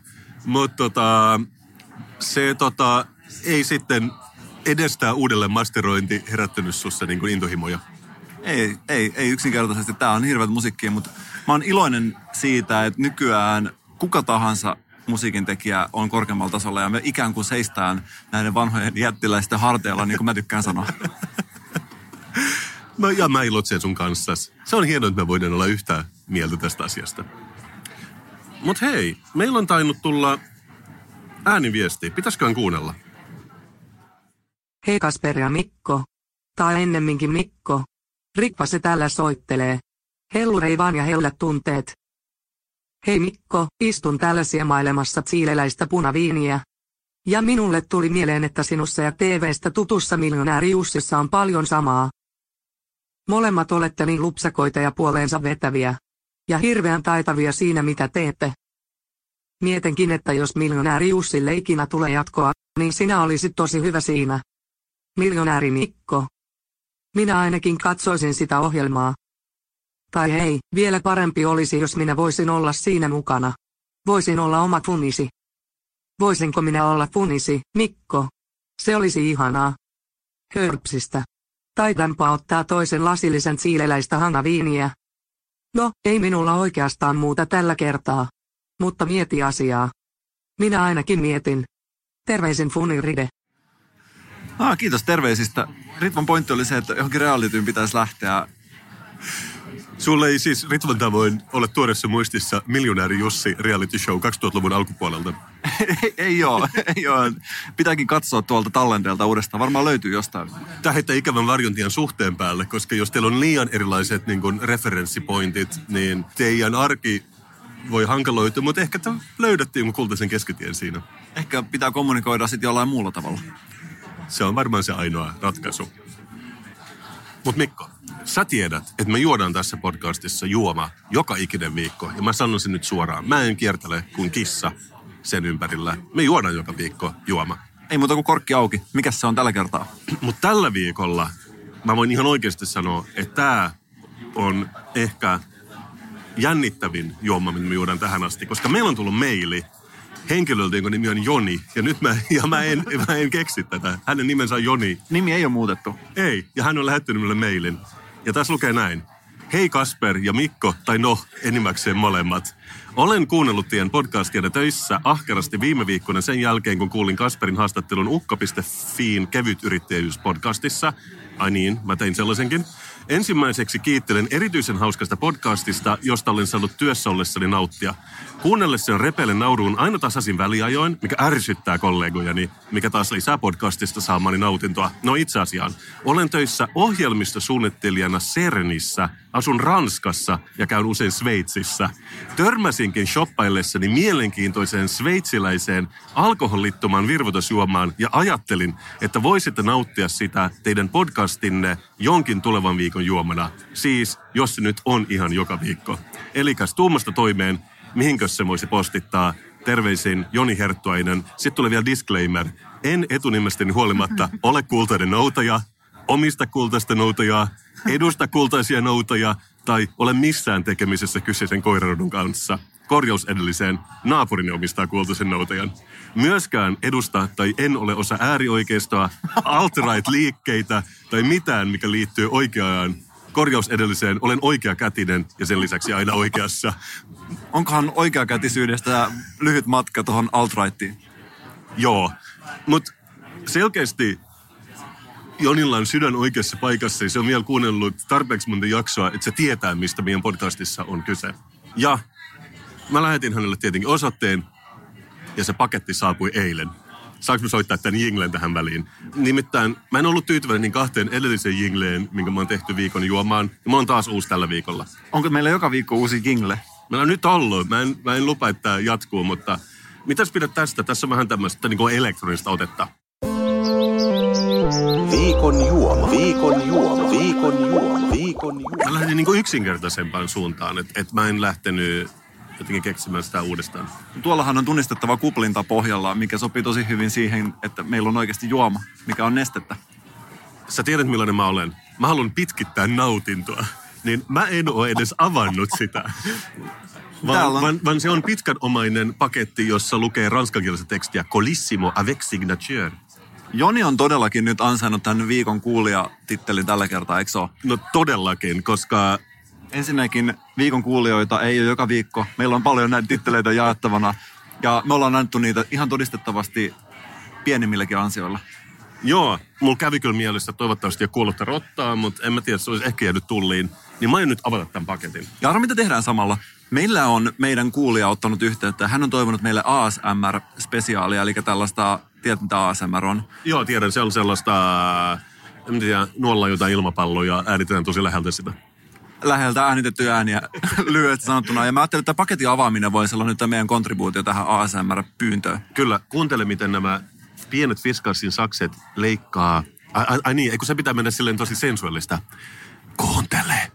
Mutta tota, se tota, ei sitten edestä uudelleen masterointi herättänyt sussa niin kuin intohimoja? Ei, ei, ei yksinkertaisesti. Tämä on hirveät musiikkia, mutta mä oon iloinen siitä, että nykyään kuka tahansa musiikin tekijä on korkeammalla tasolla ja me ikään kuin seistään näiden vanhojen jättiläisten harteilla, niin kuin mä tykkään sanoa. Mä, ja mä iloitsen sun kanssa. Se on hienoa, että me voidaan olla yhtä mieltä tästä asiasta. Mutta hei, meillä on tainnut tulla ääniviesti. Pitäisiköhän kuunnella? Hei Kasper ja Mikko. Tai ennemminkin Mikko. Rikpa se täällä soittelee. Hellurei vaan ja hellät tunteet. Hei Mikko, istun täällä siemailemassa siileläistä punaviiniä. Ja minulle tuli mieleen, että sinussa ja TVstä tutussa miljonääri Jussissa on paljon samaa. Molemmat olette niin lupsakoita ja puoleensa vetäviä. Ja hirveän taitavia siinä mitä teette. Mietenkin, että jos miljonääri Jussille ikinä tulee jatkoa, niin sinä olisit tosi hyvä siinä. Miljonääri Mikko. Minä ainakin katsoisin sitä ohjelmaa. Tai hei, vielä parempi olisi jos minä voisin olla siinä mukana. Voisin olla oma funisi. Voisinko minä olla funisi, Mikko? Se olisi ihanaa. Hörpsistä. Taitanpa ottaa toisen lasillisen siileläistä hanaviiniä. No, ei minulla oikeastaan muuta tällä kertaa. Mutta mieti asiaa. Minä ainakin mietin. Terveisin Funiride. Ah, kiitos terveisistä. Ritvan pointti oli se, että johonkin realityyn pitäisi lähteä. Sulle ei siis Ritvan tavoin ole tuoreessa muistissa Miljonääri Jussi reality show 2000-luvun alkupuolelta. ei, ei oo, ei oo. Pitääkin katsoa tuolta tallenteelta uudestaan. Varmaan löytyy jostain. Tämä heittää ikävän varjontien suhteen päälle, koska jos teillä on liian erilaiset niin kuin, referenssipointit, niin teidän arki voi hankaloitua, mutta ehkä te löydätte jonkun kultaisen keskitien siinä. Ehkä pitää kommunikoida sitten jollain muulla tavalla. Se on varmaan se ainoa ratkaisu. Mutta Mikko, sä tiedät, että me juodaan tässä podcastissa juoma joka ikinen viikko. Ja mä sanon sen nyt suoraan. Mä en kiertele kuin kissa sen ympärillä. Me juodaan joka viikko juoma. Ei muuta kuin korkki auki. Mikä se on tällä kertaa? Mutta tällä viikolla mä voin ihan oikeasti sanoa, että tämä on ehkä jännittävin juoma, mitä me juodaan tähän asti. Koska meillä on tullut maili henkilöltä, jonka nimi on Joni. Ja nyt mä, ja mä, en, mä en keksi tätä. Hänen nimensä on Joni. Nimi ei ole muutettu. Ei, ja hän on lähettänyt minulle mailin. Ja tässä lukee näin. Hei Kasper ja Mikko, tai no, enimmäkseen molemmat. Olen kuunnellut teidän podcastia töissä ahkerasti viime viikkoina sen jälkeen, kun kuulin Kasperin haastattelun ukko.fiin kevytyrittäjyyspodcastissa. Ai niin, mä tein sellaisenkin. Ensimmäiseksi kiittelen erityisen hauskasta podcastista, josta olen saanut työssä ollessani nauttia. Kuunnellessa repelen nauruun aina tasaisin väliajoin, mikä ärsyttää kollegojani, mikä taas lisää podcastista saamani nautintoa. No itse asiaan, olen töissä ohjelmistosuunnittelijana CERNissä, asun Ranskassa ja käyn usein Sveitsissä. Törmäsinkin shoppaillessani mielenkiintoiseen sveitsiläiseen alkoholittoman virvoitusjuomaan ja ajattelin, että voisitte nauttia sitä teidän podcastinne jonkin tulevan viikon juomana. Siis, jos se nyt on ihan joka viikko. Elikäs tuumasta toimeen, mihinkö se voisi postittaa. Terveisin Joni Herttuainen. Sitten tulee vielä disclaimer. En etunimestäni huolimatta ole kultainen noutaja, omista kultaista noutajaa, edusta kultaisia noutajia tai ole missään tekemisessä kyseisen koirarodun kanssa. Korjaus edelliseen, naapurini omistaa kultaisen noutajan. Myöskään edusta tai en ole osa äärioikeistoa, alt-right-liikkeitä tai mitään, mikä liittyy oikeaan korjaus edelliseen, olen oikea kätinen ja sen lisäksi aina oikeassa. Onkohan oikeakätisyydestä lyhyt matka tuohon alt-rightiin? Joo, mutta selkeästi Jonilla on sydän oikeassa paikassa ja se on vielä kuunnellut tarpeeksi monta jaksoa, että se tietää, mistä meidän podcastissa on kyse. Ja mä lähetin hänelle tietenkin osoitteen ja se paketti saapui eilen. Saanko mä soittaa tämän jinglen tähän väliin? Nimittäin mä en ollut tyytyväinen niin kahteen edelliseen jingleen, minkä mä oon tehty viikon juomaan. Ja mä oon taas uusi tällä viikolla. Onko meillä joka viikko uusi jingle? Meillä on nyt ollut. Mä en, mä en lupa, että tämä jatkuu, mutta mitäs pidät tästä? Tässä on vähän tämmöistä niin kuin elektronista otetta. Viikon juoma, viikon juoma, viikon juoma, viikon juoma. Mä lähdin niin kuin yksinkertaisempaan suuntaan, että et mä en lähtenyt jotenkin keksimään sitä uudestaan. Tuollahan on tunnistettava kuplinta pohjalla, mikä sopii tosi hyvin siihen, että meillä on oikeasti juoma, mikä on nestettä. Sä tiedät millainen mä olen. Mä haluan pitkittää nautintoa. Niin mä en ole edes avannut sitä. Vaan, on- vaan, vaan se on pitkänomainen paketti, jossa lukee ranskakielistä tekstiä Colissimo avec signature. Joni on todellakin nyt ansainnut tämän viikon kuulijatittelin tällä kertaa, eikö se ole? No todellakin, koska Ensinnäkin viikon kuulijoita ei ole joka viikko. Meillä on paljon näitä titteleitä jaettavana. Ja me ollaan annettu niitä ihan todistettavasti pienimmilläkin ansioilla. Joo, mulla kävi kyllä mielessä toivottavasti jo kuollutta rottaa, mutta en mä tiedä, se olisi ehkä jäänyt tulliin. Niin mä aion nyt avata tämän paketin. Ja arvo, mitä tehdään samalla? Meillä on meidän kuulija ottanut yhteyttä. Hän on toivonut meille ASMR-spesiaalia, eli tällaista, tiedät mitä ASMR on? Joo, tiedän, se on sellaista, en tiedä, nuolla jotain ilmapalloa ja äänitetään tosi läheltä sitä. Läheltä äänitettyjä ääniä lyhyesti sanottuna. Ja mä ajattelin, että paketin avaaminen voisi olla nyt meidän kontribuutio tähän ASMR-pyyntöön. Kyllä, kuuntele miten nämä pienet Fiskarsin sakset leikkaa. Ai, ai, ai niin, eikö se pitää mennä silleen tosi sensuaalista? Kuuntele,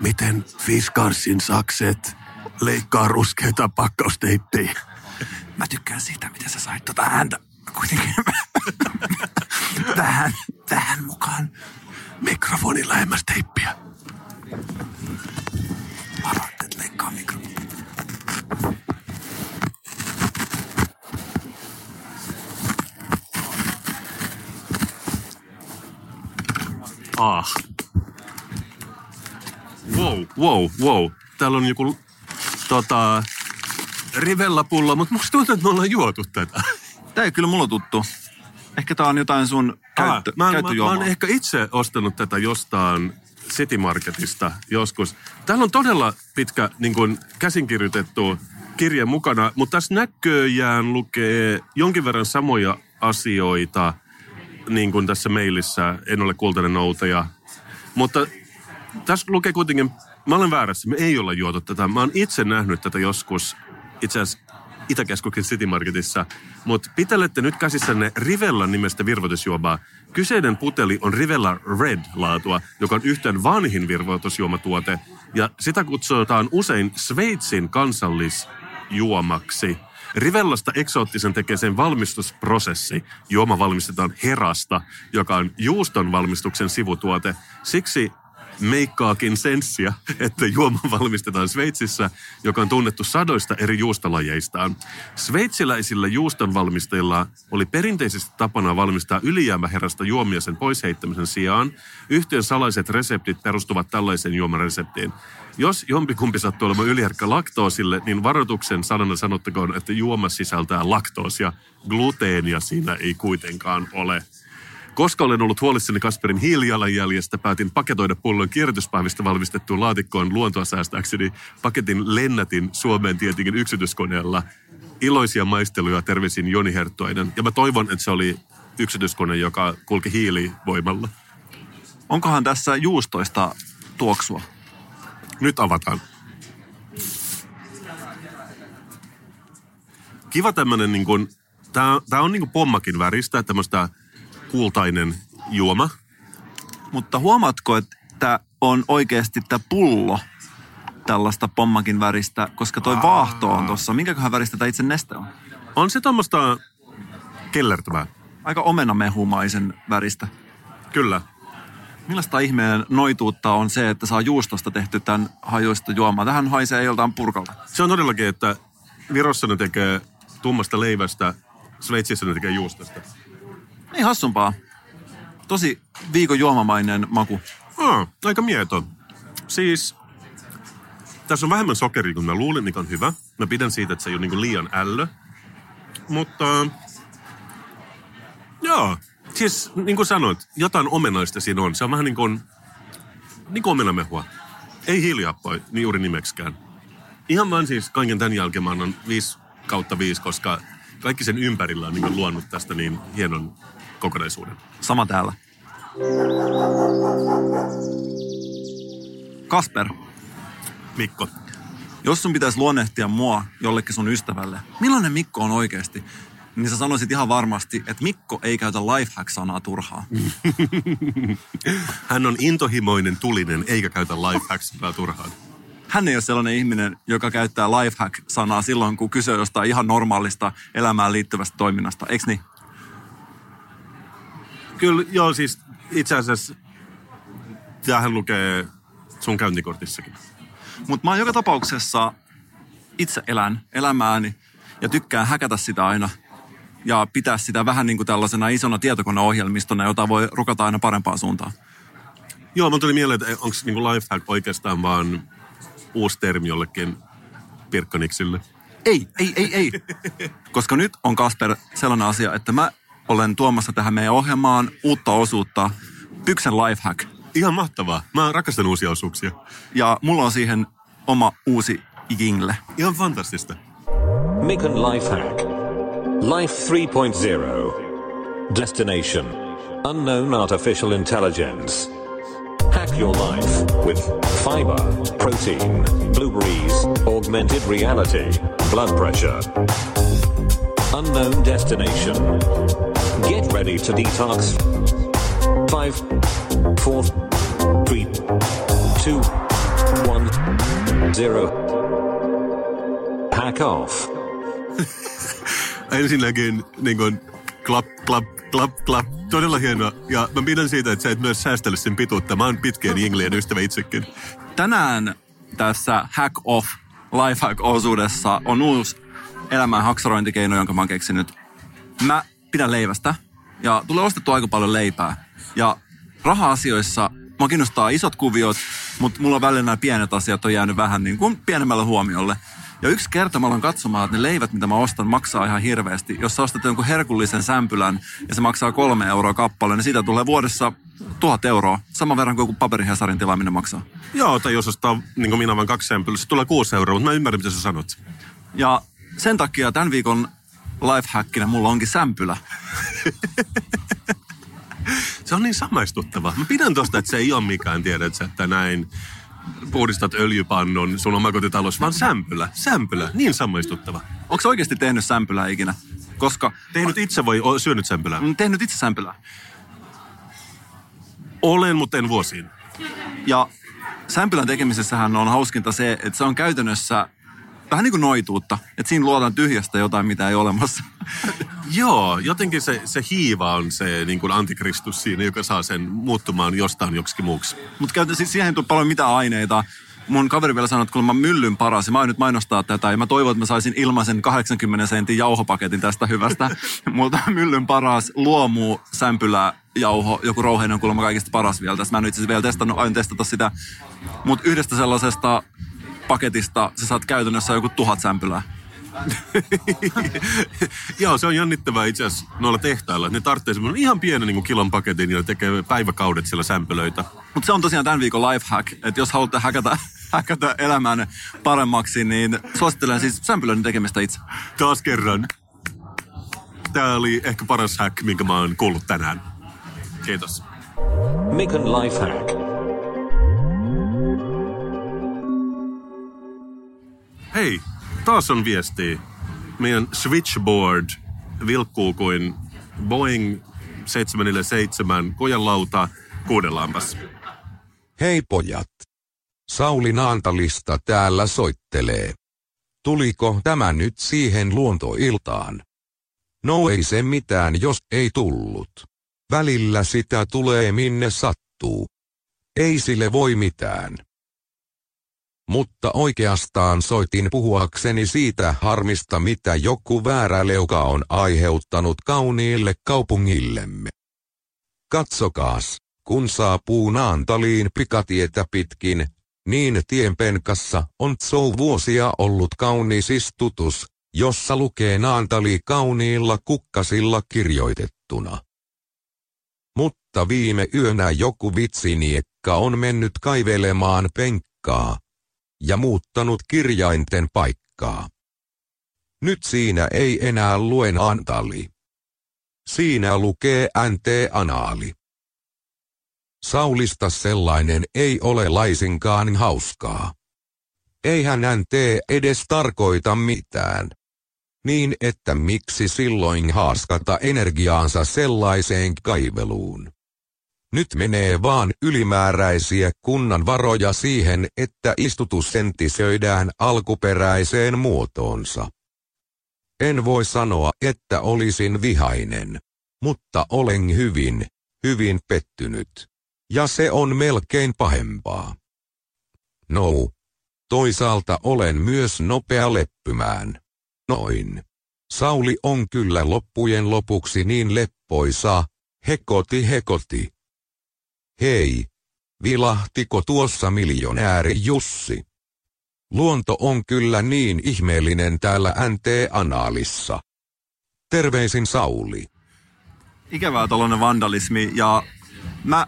miten Fiskarsin sakset leikkaa ruskeita pakkausteippiä. Mä tykkään siitä, miten sä sait tota ääntä kuitenkin tähän, tähän mukaan. Mikrofoni lähemmäs teippiä. Varoitte, että leikkaa mikro. Ah. Wow, wow, wow. Täällä on joku tota, rivellapullo, mutta musta tuntuu, että me ollaan juotu tätä. Tää ei kyllä mulla tuttu. Ehkä tää on jotain sun käyttö, Ah, mä, mä, mä oon ehkä itse ostanut tätä jostain City Marketista joskus. Täällä on todella pitkä niin kuin, käsinkirjoitettu kirja mukana, mutta tässä näköjään lukee jonkin verran samoja asioita niin kuin tässä mailissa. En ole kultainen noutaja. Mutta tässä lukee kuitenkin, mä olen väärässä, me ei olla juotu tätä. Mä oon itse nähnyt tätä joskus, itse asiassa Itäkeskuksen City Marketissa. Mutta pitelette nyt käsissänne Rivella nimestä virvoitusjuomaa. Kyseinen puteli on Rivella Red-laatua, joka on yhten vanhin virvoitusjuomatuote. Ja sitä kutsutaan usein Sveitsin kansallisjuomaksi. Rivellasta eksoottisen tekee sen valmistusprosessi. Juoma valmistetaan herasta, joka on juuston valmistuksen sivutuote. Siksi meikkaakin senssiä, että juoma valmistetaan Sveitsissä, joka on tunnettu sadoista eri juustolajeistaan. Sveitsiläisillä juustonvalmistajilla oli perinteisesti tapana valmistaa ylijäämäherrasta juomia sen pois heittämisen sijaan. Yhtiön salaiset reseptit perustuvat tällaiseen juomareseptiin. Jos jompikumpi sattuu olemaan yliherkkä laktoosille, niin varoituksen sanana sanottakoon, että juoma sisältää laktoosia. Gluteenia siinä ei kuitenkaan ole. Koska olen ollut huolissani Kasperin hiilijalanjäljestä, päätin paketoida pullon kierrätyspäivistä valmistettuun laatikkoon luontoa säästääkseni. Paketin lennätin Suomeen tietenkin yksityiskoneella. Iloisia maisteluja terveisin Joni Herttuainen. Ja mä toivon, että se oli yksityiskone, joka kulki hiilivoimalla. Onkohan tässä juustoista tuoksua? Nyt avataan. Kiva tämmönen niin kuin, tää, tää on niin kuin pommakin väristä, tämmöistä kultainen juoma. Mutta huomaatko, että on oikeasti tämä pullo tällaista pommakin väristä, koska toi vaahto on tossa. Minkäköhän väristä tämä itse neste on? On se tuommoista kellertävää. Aika omenamehumaisen väristä. Kyllä. Millaista ihmeen noituutta on se, että saa juustosta tehty tämän hajuista juomaa? Tähän haisee joltain purkalta. Se on todellakin, että Virossa ne tekee tummasta leivästä, Sveitsissä ne tekee juustosta. Ei hassumpaa. Tosi viikon juomamainen maku. Ah, aika mieto. Siis, tässä on vähemmän sokeria kuin mä luulin, mikä on hyvä. Mä pidän siitä, että se ei ole niinku liian ällö. Mutta, joo. Siis, niin kuin sanoit, jotain omenaista siinä on. Se on vähän niin kuin, niin kuin omenamehua. Ei hiilihappoa niin juuri nimeksikään. Ihan vaan siis kaiken tämän jälkeen mä annan 5 kautta 5, koska kaikki sen ympärillä on niin luonut tästä niin hienon kokonaisuuden. Sama täällä. Kasper, Mikko. Jos sun pitäisi luonnehtia mua jollekin sun ystävälle, millainen Mikko on oikeasti, niin sä sanoisit ihan varmasti, että Mikko ei käytä lifehack-sanaa turhaa. Hän on intohimoinen, tulinen, eikä käytä lifehacks turhaan. Hän ei ole sellainen ihminen, joka käyttää lifehack-sanaa silloin, kun kyse on jostain ihan normaalista elämään liittyvästä toiminnasta. Eikö niin? Kyllä, joo, siis itse asiassa tämähän lukee sun käyntikortissakin. Mutta mä oon joka tapauksessa itse elän elämääni ja tykkään häkätä sitä aina ja pitää sitä vähän niin kuin tällaisena isona tietokoneohjelmistona, jota voi rukata aina parempaan suuntaan. Joo, mun tuli mieleen, että onko niinku lifehack oikeastaan vaan uusi termi jollekin pirkkaniksille. Ei, ei, ei, ei. Koska nyt on Kasper sellainen asia, että mä olen tuomassa tähän meidän ohjelmaan uutta osuutta, Pyksen Lifehack. Ihan mahtavaa. Mä rakastan uusia osuuksia. Ja mulla on siihen oma uusi jingle. Ihan fantastista. Mikon Lifehack. Life 3.0. Destination. Unknown artificial intelligence. Hack your life with fiber, protein, blueberries, augmented reality, blood pressure. Unknown destination. Ready to detox. Five, four, three, two, one, zero. Hack off. Ensinnäkin niin kuin, klap, klap, klap, klap. Todella hienoa. Ja mä pidän siitä, että sä et myös säästele sen pituutta. Mä oon pitkien jinglien ystävä itsekin. Tänään tässä Hack Off Lifehack-osuudessa on uusi elämän haksarointikeino, jonka mä oon keksinyt. Mä pidän leivästä ja tulee ostettua aika paljon leipää. Ja raha-asioissa mua kiinnostaa isot kuviot, mutta mulla on välillä nämä pienet asiat on jäänyt vähän niin kuin pienemmälle huomiolle. Ja yksi kerta mä aloin katsomaan, että ne leivät, mitä mä ostan, maksaa ihan hirveästi. Jos sä ostat jonkun herkullisen sämpylän ja se maksaa kolme euroa kappale, niin siitä tulee vuodessa tuhat euroa. Saman verran kuin joku paperihesarin tilaaminen maksaa. Joo, tai jos ostaa niin kuin minä vain kaksi sempelyä, se tulee kuusi euroa, mutta mä ymmärrän, mitä sä sanot. Ja sen takia tämän viikon lifehackina mulla onkin sämpylä. Se on niin samaistuttavaa. Mä pidän tosta, että se ei ole mikään, tiedät sä, että näin puhdistat öljypannun sun omakotitalous, vaan sämpylä, sämpylä, niin samaistuttava. Onko oikeasti tehnyt sämpylää ikinä? Koska Tehnyt itse vai o- syönyt sämpylää? Mm, tehnyt itse sämpylää. Olen, mutta en vuosiin. Ja sämpylän tekemisessähän on hauskinta se, että se on käytännössä vähän niin kuin noituutta. Että siinä luodaan tyhjästä jotain, mitä ei ole olemassa. Joo, jotenkin se, se hiiva on se niin kuin antikristus siinä, joka saa sen muuttumaan jostain joksikin muuksi. Mutta siis siihen ei tule paljon mitään aineita. Mun kaveri vielä sanoi, että kun mä myllyn paras, ja mä oon nyt mainostaa tätä, ja mä toivon, että mä saisin ilmaisen 80 sentin jauhopaketin tästä hyvästä. Multa myllyn paras luomu sämpylä jauho, joku rouheinen on kuulemma kaikista paras vielä tässä. Mä en itse asiassa vielä testannut, aion testata sitä. Mutta yhdestä sellaisesta paketista sä saat käytännössä joku tuhat sämpylää. Joo, se on jännittävää itse asiassa noilla tehtailla. että Ne tarvitsee semmoinen ihan pienen niin kuin kilon paketin ja tekee päiväkaudet siellä sämpylöitä. Mutta se on tosiaan tämän viikon lifehack, että jos haluatte häkätä, häkätä elämään paremmaksi, niin suosittelen siis sämpylöiden tekemistä itse. Taas kerran. Tämä oli ehkä paras hack, minkä mä oon kuullut tänään. Kiitos. Mikon Lifehack. Hei, taas on viesti. Meidän switchboard vilkkuu kuin Boeing 747 kojanlauta kuudellaampas. Hei pojat. Sauli Naantalista täällä soittelee. Tuliko tämä nyt siihen luontoiltaan? No ei se mitään jos ei tullut. Välillä sitä tulee minne sattuu. Ei sille voi mitään. Mutta oikeastaan soitin puhuakseni siitä harmista mitä joku väärä leuka on aiheuttanut kauniille kaupungillemme. Katsokaas, kun saapuu Naantaliin pikatietä pitkin, niin tienpenkassa on Tsou vuosia ollut kaunis istutus, jossa lukee Naantali kauniilla kukkasilla kirjoitettuna. Mutta viime yönä joku vitsiniekka on mennyt kaivelemaan penkkaa ja muuttanut kirjainten paikkaa. Nyt siinä ei enää lue Naantali. Siinä lukee NT-anaali. Saulista sellainen ei ole laisinkaan hauskaa. Eihän hän tee edes tarkoita mitään. Niin että miksi silloin haaskata energiaansa sellaiseen kaiveluun? Nyt menee vaan ylimääräisiä kunnan varoja siihen, että istutus sentisöidään alkuperäiseen muotoonsa. En voi sanoa, että olisin vihainen, mutta olen hyvin, hyvin pettynyt. Ja se on melkein pahempaa. No. Toisaalta olen myös nopea leppymään. Noin. Sauli on kyllä loppujen lopuksi niin leppoisa, hekoti hekoti. Hei, vilahtiko tuossa miljonääri Jussi? Luonto on kyllä niin ihmeellinen täällä NT-anaalissa. Terveisin Sauli. Ikävää tällainen vandalismi ja mä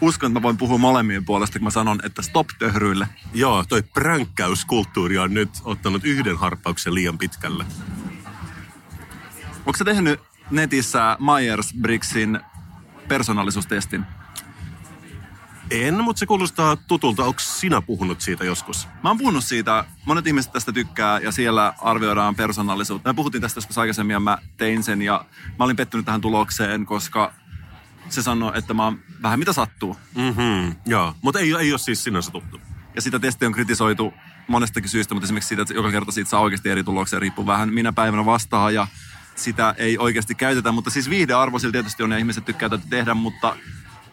uskon, että mä voin puhua molemmien puolesta, kun mä sanon, että stop töhryille. Joo, toi pränkkäyskulttuuri on nyt ottanut yhden harppauksen liian pitkälle. Onko sä tehnyt netissä Myers-Briggsin persoonallisuustestin? En, mutta se kuulostaa tutulta. Onko sinä puhunut siitä joskus? Mä oon puhunut siitä, monet ihmiset tästä tykkää ja siellä arvioidaan persoonallisuutta. Me puhuttiin tästä joskus aikaisemmin ja mä tein sen ja mä olin pettynyt tähän tulokseen, koska se sanoi, että mä oon vähän mitä sattuu. Mhm, joo. Mutta ei, ei ole siis sinänsä tuttu. Ja sitä testiä on kritisoitu monestakin syystä, mutta esimerkiksi siitä, että joka kerta siitä saa oikeasti eri tuloksia, riippuu vähän minä päivänä vastaa ja sitä ei oikeasti käytetä. Mutta siis viihdearvo sillä tietysti on ja ihmiset tykkää tätä tehdä, mutta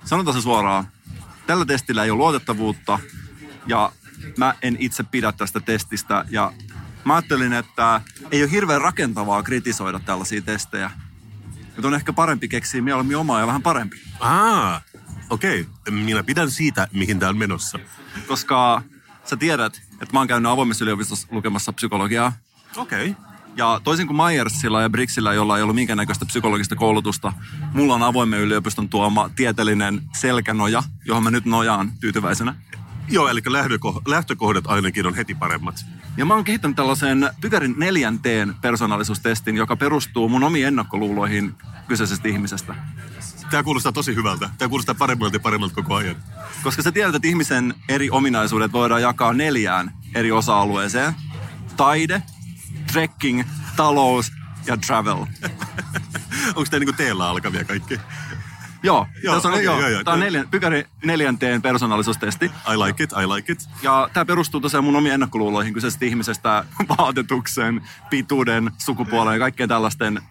sanotaan se suoraan. Tällä testillä ei ole luotettavuutta ja mä en itse pidä tästä testistä ja mä ajattelin, että ei ole hirveän rakentavaa kritisoida tällaisia testejä. Nyt on ehkä parempi keksiä mieluummin omaa ja vähän parempi. Ah, okei. Okay. Minä pidän siitä, mihin tämä on menossa. Koska sä tiedät, että mä oon käynyt avoimessa yliopistossa lukemassa psykologiaa. Okei. Okay. Ja toisin kuin Myersilla ja Brixillä, jolla ei ollut minkäännäköistä psykologista koulutusta, mulla on avoimen yliopiston tuoma tieteellinen selkänoja, johon mä nyt nojaan tyytyväisenä. Joo, eli lähtöko- lähtökohdat ainakin on heti paremmat. Ja mä oon kehittänyt tällaisen Pykärin neljänteen persoonallisuustestin, joka perustuu mun omiin ennakkoluuloihin kyseisestä ihmisestä. Tämä kuulostaa tosi hyvältä. Tämä kuulostaa paremmalta ja paremmalta koko ajan. Koska sä tiedät, että ihmisen eri ominaisuudet voidaan jakaa neljään eri osa-alueeseen. Taide, trekking, talous ja travel. Onko tämä niinku teellä alkavia kaikki? Joo, Joo, tässä on, okei, joo, joo, joo. Tämä on neljän, Pykäri neljänteen persoonallisuustesti. I like it, I like it. Ja tämä perustuu tosiaan mun omiin ennakkoluuloihin kyseisestä ihmisestä, vaatetuksen, pituuden, sukupuolen ja kaikkien tällaisten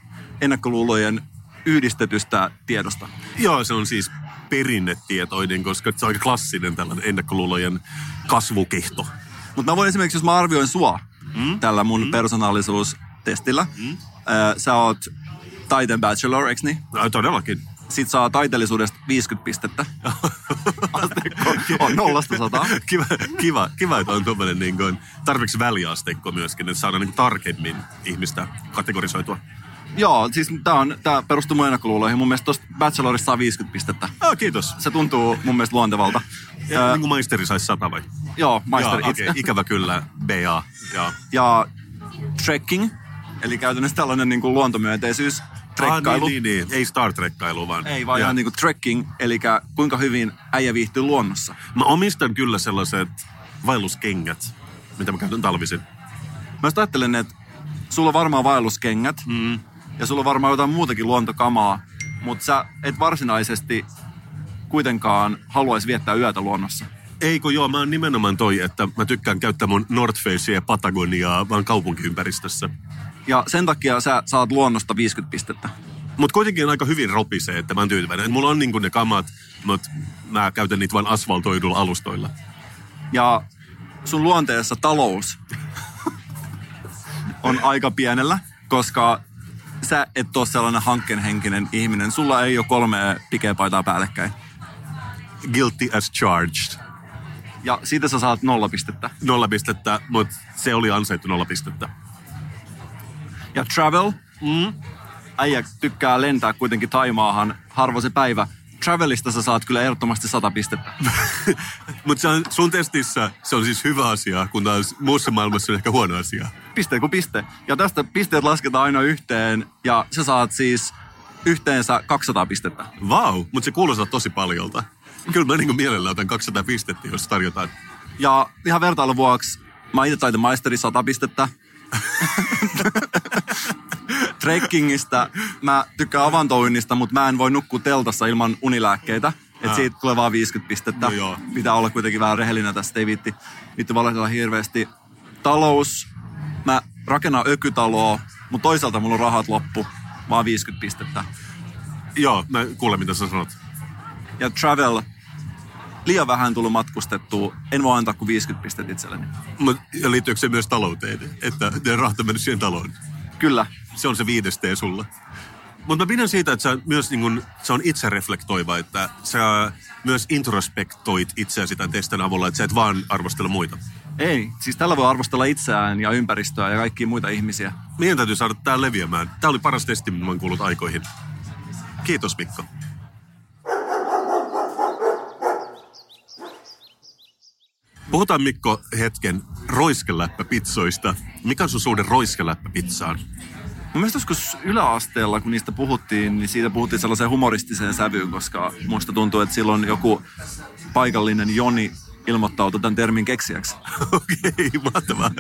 ennakkoluulojen yhdistetystä tiedosta. Joo, se on siis perinnetietoinen, koska se on aika klassinen tällainen ennakkoluulojen kasvukehto. Mutta mä voin esimerkiksi, jos mä arvioin sua mm? tällä mun mm? persoonallisuustestillä, mm? Äh, sä oot taiteen bachelor, eikö niin? No, todellakin. Sit saa taiteellisuudesta 50 pistettä. Asteikko on nollasta sataa. kiva, kiva, kiva, että on tuommoinen niin kuin, tarpeeksi väliasteikko myöskin, että saadaan niin tarkemmin ihmistä kategorisoitua. Joo, siis tää, on, tää perustuu mun ennakkoluuloihin. Mun mielestä tosta bachelorista saa 50 pistettä. Ah, kiitos. Se tuntuu mun mielestä luontevalta. Ja, Ää, niin kuin maisteri saisi sata vai? Joo, maisteri. Joo, okay. ikävä kyllä, BA. Joo. Ja trekking, eli käytännössä tällainen niin kuin luontomyönteisyys, trekkailu. Ah, niin, niin, niin. Ei Star Trekkailu vaan. Ei, vaan Joo. ihan niin kuin trekking, eli kuinka hyvin äijä viihtyy luonnossa. Mä omistan kyllä sellaiset vaelluskengät, mitä mä käytän talvisin. Mä ajattelen, että sulla on varmaan vaelluskengät, mm. Ja sulla on varmaan jotain muutakin luontokamaa, mutta sä et varsinaisesti kuitenkaan haluaisi viettää yötä luonnossa. Ei kun joo, mä oon nimenomaan toi, että mä tykkään käyttää mun North Facea ja Patagoniaa vaan kaupunkiympäristössä. Ja sen takia sä saat luonnosta 50 pistettä. Mutta kuitenkin aika hyvin ropisee, että mä oon tyytyväinen. Et mulla on niinku ne kamat, mutta mä käytän niitä vain asfaltoidulla alustoilla. Ja sun luonteessa talous on aika pienellä, koska sä et ole sellainen hankkeenhenkinen ihminen. Sulla ei ole kolme pikepaitaa päällekkäin. Guilty as charged. Ja siitä sä saat nolla pistettä. Nolla pistettä, mutta se oli ansaittu nolla pistettä. Ja travel. Mm. Äijä tykkää lentää kuitenkin Taimaahan harvo se päivä. Travelista sä saat kyllä ehdottomasti 100 pistettä. Mutta sun testissä se on siis hyvä asia, kun taas muussa maailmassa on ehkä huono asia. Piste kuin piste. Ja tästä pisteet lasketaan aina yhteen ja sä saat siis yhteensä 200 pistettä. Vau, mutta se kuulostaa tosi paljolta. Kyllä mä niinku mielellään otan 200 pistettä, jos tarjotaan. Ja ihan vertailun vuoksi Mä itse taitin maisteri 100 pistettä. Trekkingistä. Mä tykkään avantouinnista, mutta mä en voi nukkua teltassa ilman unilääkkeitä. Et Ah. siitä tulee vaan 50 pistettä. No joo. Pitää olla kuitenkin vähän rehellinen tästä, ei viitti, viitti valehdella hirveästi. Talous. Mä rakennan ökytaloa, mutta toisaalta mulla on rahat loppu. Vaan 50 pistettä. Joo, mä kuulen mitä sä sanot. Ja travel. Liian vähän tullut matkustettua. En voi antaa kuin 50 pistettä itselleni. Mut, liittyykö se myös talouteen? Että ne rahat on mennyt siihen taloon. Kyllä. Se on se viides tee sulla. Mutta mä pidän siitä, että sä myös niin kun, se on itse reflektoiva, että sä myös introspektoit itseäsi tämän testin avulla, että sä et vaan arvostele muita. Ei, siis tällä voi arvostella itseään ja ympäristöä ja kaikkia muita ihmisiä. Meidän täytyy saada tää leviämään. Tää oli paras testi, mitä mä oon kuullut aikoihin. Kiitos Mikko. Puhutaan Mikko hetken roiskeläppäpitsoista. Mikä on sun suhde roiskeläppäpizzaan? Mun mielestä joskus yläasteella, kun niistä puhuttiin, niin siitä puhuttiin sellaiseen humoristiseen sävyyn, koska musta tuntuu, että silloin joku paikallinen Joni ilmoittautui tämän termin keksijäksi. Okei, mahtavaa.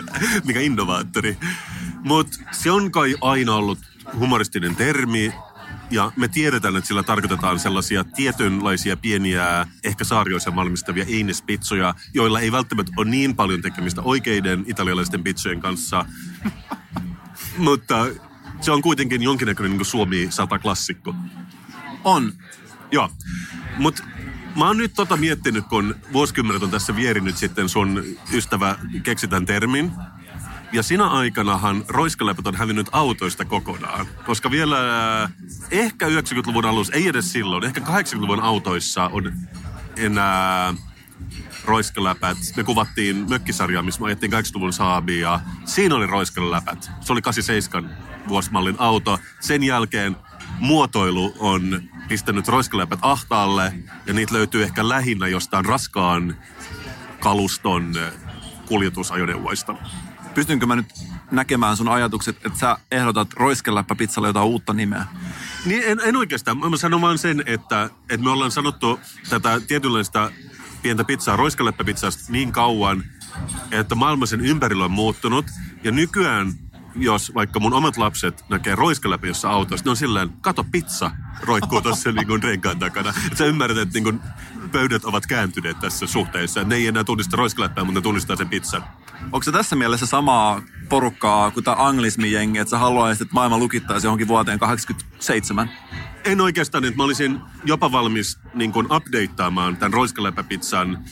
Mikä innovaattori. Mutta se on kai aina ollut humoristinen termi. Ja me tiedetään, että sillä tarkoitetaan sellaisia tietynlaisia pieniä, ehkä saarioissa valmistavia einespitsoja, joilla ei välttämättä ole niin paljon tekemistä oikeiden italialaisten pitsojen kanssa. Mutta se on kuitenkin jonkinnäköinen niin Suomi 100 klassikko. On. Joo, mutta mä oon nyt tota miettinyt, kun vuosikymmenet on tässä vierinyt sitten sun ystävä keksitän termin. Ja sinä aikanahan roiskaläpät on hävinnyt autoista kokonaan. Koska vielä ehkä 90-luvun alussa, ei edes silloin, ehkä 80-luvun autoissa on enää roiskaläpät. Me kuvattiin mökkisarjaa, missä me ajettiin 80-luvun Saabia siinä oli roiskaläpät. Se oli 87 vuosimallin auto. Sen jälkeen muotoilu on pistänyt roiskaläpät ahtaalle ja niitä löytyy ehkä lähinnä jostain raskaan kaluston kuljetusajoneuvoista. Pystynkö mä nyt näkemään sun ajatukset, että sä ehdotat roiskeläppäpizzalle jotain uutta nimeä? Niin en, en oikeastaan. Mä sanon vaan sen, että, että me ollaan sanottu tätä tietynlaista pientä pizzaa, roiskaleppäpizzasta niin kauan, että maailma sen ympärillä on muuttunut. Ja nykyään, jos vaikka mun omat lapset näkee roiskaläpä jossa autossa, ne on silleen, kato pizza roikkuu tuossa niin renkaan takana. Et sä ymmärrät, että niin kuin pöydät ovat kääntyneet tässä suhteessa. Ne ei enää tunnista roiskaläppää, mutta ne tunnistaa sen pizzan. Onko se tässä mielessä samaa porukkaa kuin tämä anglismijengi, että sä haluaisit, että maailma lukittaisi johonkin vuoteen 87? En oikeastaan, että mä olisin jopa valmis niin kuin updateaamaan tämän roiskaläpäpizzan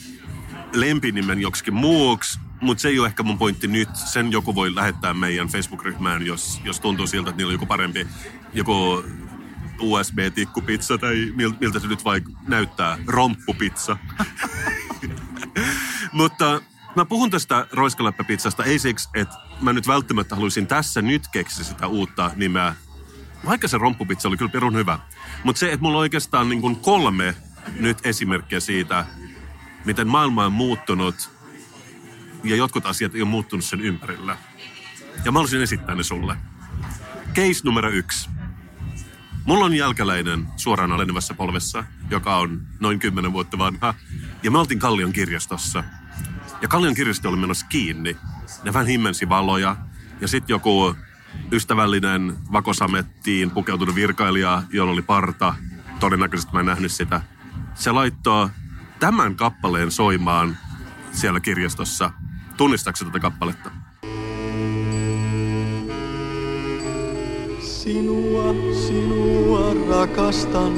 lempinimen joksikin muuksi, mutta se ei ole ehkä mun pointti nyt. Sen joku voi lähettää meidän Facebook-ryhmään, jos, jos tuntuu siltä, että niillä on joku parempi, joku USB-tikkupizza tai mil- miltä se nyt vaikka näyttää, romppupizza. Mutta mä puhun tästä roiskaläppäpizzasta ei siksi, että mä nyt välttämättä haluaisin tässä nyt keksiä sitä uutta nimeä, vaikka se romppupizza oli kyllä perun hyvä. Mutta se, että mulla on oikeastaan niin kolme nyt esimerkkiä siitä, miten maailma on muuttunut ja jotkut asiat ei ole muuttunut sen ympärillä. Ja mä haluaisin esittää ne sulle. Case numero yksi. Mulla on jälkeläinen suoraan alenevässä polvessa, joka on noin 10 vuotta vanha. Ja me oltiin Kallion kirjastossa. Ja Kallion kirjasto oli menossa kiinni. Ne vähän himmensi valoja. Ja sitten joku ystävällinen vakosamettiin pukeutunut virkailija, jolla oli parta. Todennäköisesti mä en nähnyt sitä. Se laittoi tämän kappaleen soimaan siellä kirjastossa. Tunnistaako tätä kappaletta? Sinua, sinua rakastan,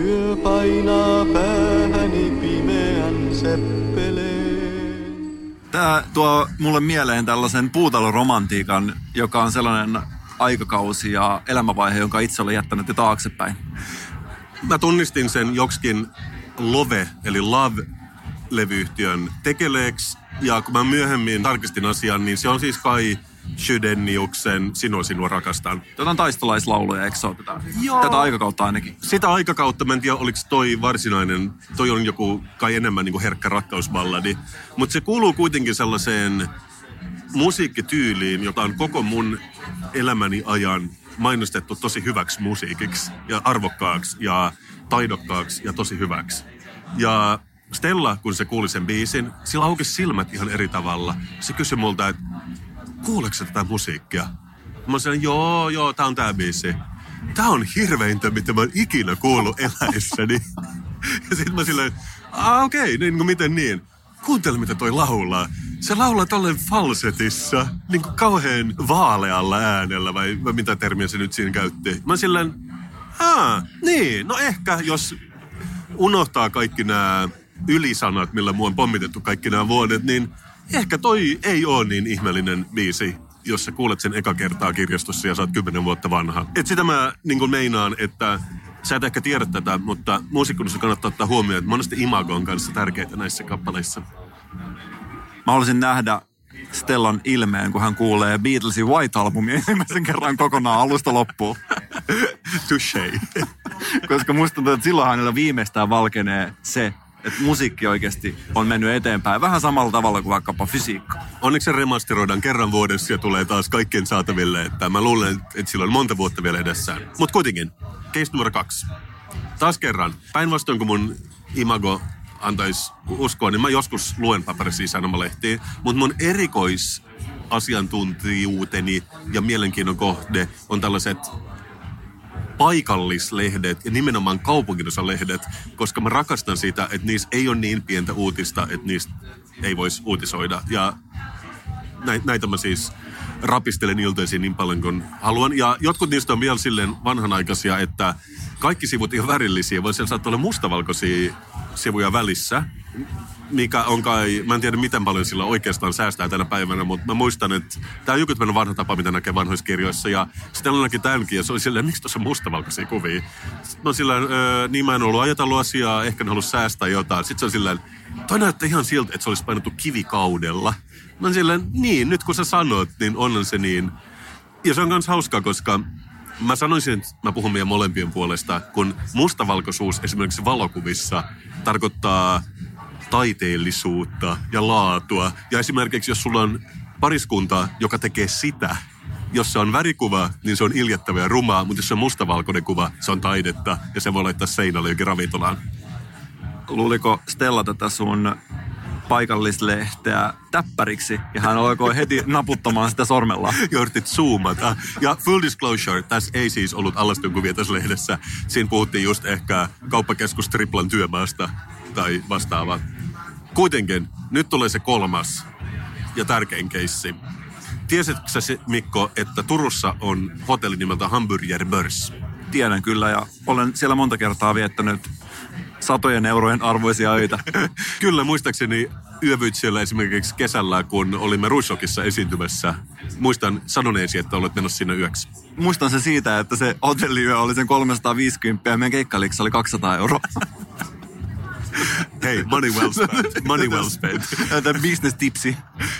yö painaa päähäni pimeän seppeleen. Tämä tuo mulle mieleen tällaisen puutaloromantiikan, joka on sellainen aikakausi ja elämänvaihe, jonka itse olen jättänyt jo taaksepäin. Mä tunnistin sen joksikin Love, eli Love-levyyhtiön tekeleeksi. Ja kun mä myöhemmin tarkistin asian, niin se on siis kai Sydeniuksen Sinua sinua rakastan. Tätä on taistolaislauluja, eikö se ole tätä? Joo. Tätä aikakautta ainakin. Sitä aikakautta, mä en tiedä oliko toi varsinainen, toi on joku kai enemmän niin kuin herkkä rakkausballadi. Mutta se kuuluu kuitenkin sellaiseen musiikkityyliin, jota on koko mun elämäni ajan mainostettu tosi hyväksi musiikiksi ja arvokkaaksi ja taidokkaaksi ja tosi hyväksi. Ja Stella, kun se kuuli sen biisin, sillä aukesi silmät ihan eri tavalla. Se kysyi multa, että kuuleeko tätä musiikkia? Mä sanoin, joo, joo, tää on tää biisi. Tää on hirveintä, mitä mä oon ikinä kuullut eläessäni. Ja sit mä silleen, ah okei, niin kuin miten niin? Kuuntele, mitä toi laulaa. Se laulaa tolleen falsetissa, niin kuin kauhean vaalealla äänellä, vai, vai mitä termiä se nyt siinä käytti. Mä silleen, aa, niin, no ehkä jos unohtaa kaikki nämä ylisanat, millä mua on pommitettu kaikki nämä vuodet, niin ehkä toi ei ole niin ihmeellinen biisi, jos sä kuulet sen eka kertaa kirjastossa ja sä oot kymmenen vuotta vanha. Et sitä mä niin meinaan, että sä et ehkä tiedä tätä, mutta muusikkoudessa kannattaa ottaa huomioon, että monesti imago on kanssa tärkeitä näissä kappaleissa. Mä haluaisin nähdä Stellan ilmeen, kun hän kuulee Beatlesin White Albumin ensimmäisen kerran kokonaan alusta loppuun. Touché. Koska musta tuntuu, että silloin hänellä viimeistään valkenee se, että musiikki oikeasti on mennyt eteenpäin. Vähän samalla tavalla kuin vaikkapa fysiikka. Onneksi se remasteroidaan kerran vuodessa ja tulee taas kaikkien saataville. Että mä luulen, että sillä on monta vuotta vielä edessään. Mutta kuitenkin, case numero kaksi. Taas kerran, päinvastoin kuin mun imago antaisi uskoa, niin mä joskus luen paperisia sanomalehtiä, mutta mun erikoisasiantuntijuuteni ja mielenkiinnon kohde on tällaiset paikallislehdet ja nimenomaan kaupunkinosalehdet, koska mä rakastan sitä, että niissä ei ole niin pientä uutista, että niistä ei voisi uutisoida. Ja näitä mä siis rapistelen iltaisin niin paljon kuin haluan. Ja jotkut niistä on vielä silleen vanhanaikaisia, että kaikki sivut ihan värillisiä, voi siellä saattaa olla mustavalkoisia sivuja välissä, mikä on kai, mä en tiedä miten paljon sillä oikeastaan säästää tänä päivänä, mutta mä muistan, että tämä on joku tämmöinen vanha tapa, mitä näkee vanhoissa kirjoissa. Ja sitten näki tämänkin, ja se oli silleen, miksi tuossa on mustavalkoisia kuvia? Sitten mä öö, niin mä en ollut ajatellut asiaa, ehkä en halua säästää jotain. Sitten se on silleen, toi näyttää ihan siltä, että se olisi painettu kivikaudella. Mä silleen, niin, nyt kun sä sanot, niin onhan se niin. Ja se on myös hauskaa, koska mä sanoisin, että mä puhun meidän molempien puolesta, kun mustavalkoisuus esimerkiksi valokuvissa tarkoittaa taiteellisuutta ja laatua. Ja esimerkiksi jos sulla on pariskunta, joka tekee sitä, jos se on värikuva, niin se on iljettävä ja rumaa, mutta jos se on mustavalkoinen kuva, se on taidetta ja se voi laittaa seinälle jokin ravintolaan. Luuliko Stella tätä sun paikallislehteä täppäriksi ja hän alkoi heti naputtamaan sitä sormella. Jortit zoomata. Ja full disclosure, tässä ei siis ollut kuvia tässä lehdessä. Siinä puhuttiin just ehkä kauppakeskus Triplan työmaasta tai vastaavaa. Kuitenkin, nyt tulee se kolmas ja tärkein keissi. Tiesitkö sä, Mikko, että Turussa on hotelli nimeltä Hamburger Börs? Tiedän kyllä ja olen siellä monta kertaa viettänyt satojen eurojen arvoisia öitä. Kyllä, muistaakseni yövyit siellä esimerkiksi kesällä, kun olimme Ruissokissa esiintymässä. Muistan sanoneesi, että olet menossa sinne yöksi. Muistan se siitä, että se hotelliyö oli sen 350 ja meidän keikkaliksi oli 200 euroa. Hei, money well spent. Money well spent. Tämä business tipsi.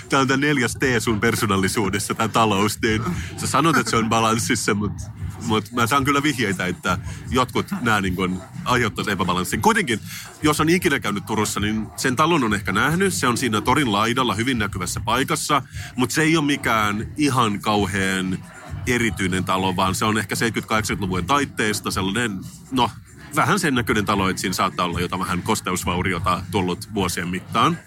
Tämä on tämä neljäs T sun persoonallisuudessa, tämä talous. Niin sä sanot, että se on balanssissa, mutta mutta mä saan kyllä vihjeitä, että jotkut nämä niin kuin aiheuttaisi epäbalanssin. Kuitenkin, jos on ikinä käynyt Turussa, niin sen talon on ehkä nähnyt. Se on siinä torin laidalla hyvin näkyvässä paikassa, mutta se ei ole mikään ihan kauhean erityinen talo, vaan se on ehkä 70-80-luvun taitteesta sellainen, no vähän sen näköinen talo, että siinä saattaa olla jotain vähän kosteusvauriota tullut vuosien mittaan.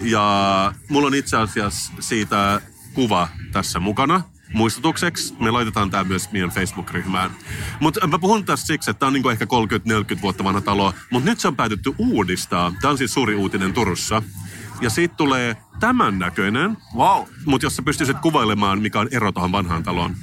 Ja mulla on itse asiassa siitä kuva tässä mukana. Muistutukseksi me laitetaan tämä myös meidän Facebook-ryhmään. Mutta mä puhun tästä siksi, että tämä on niinku ehkä 30-40 vuotta vanha talo, mutta nyt se on päätetty uudistaa. Tämä on siis suuri uutinen Turussa. Ja siitä tulee tämän näköinen. Wow. Mutta jos sä pystyisit kuvailemaan, mikä on ero tuohon vanhaan taloon.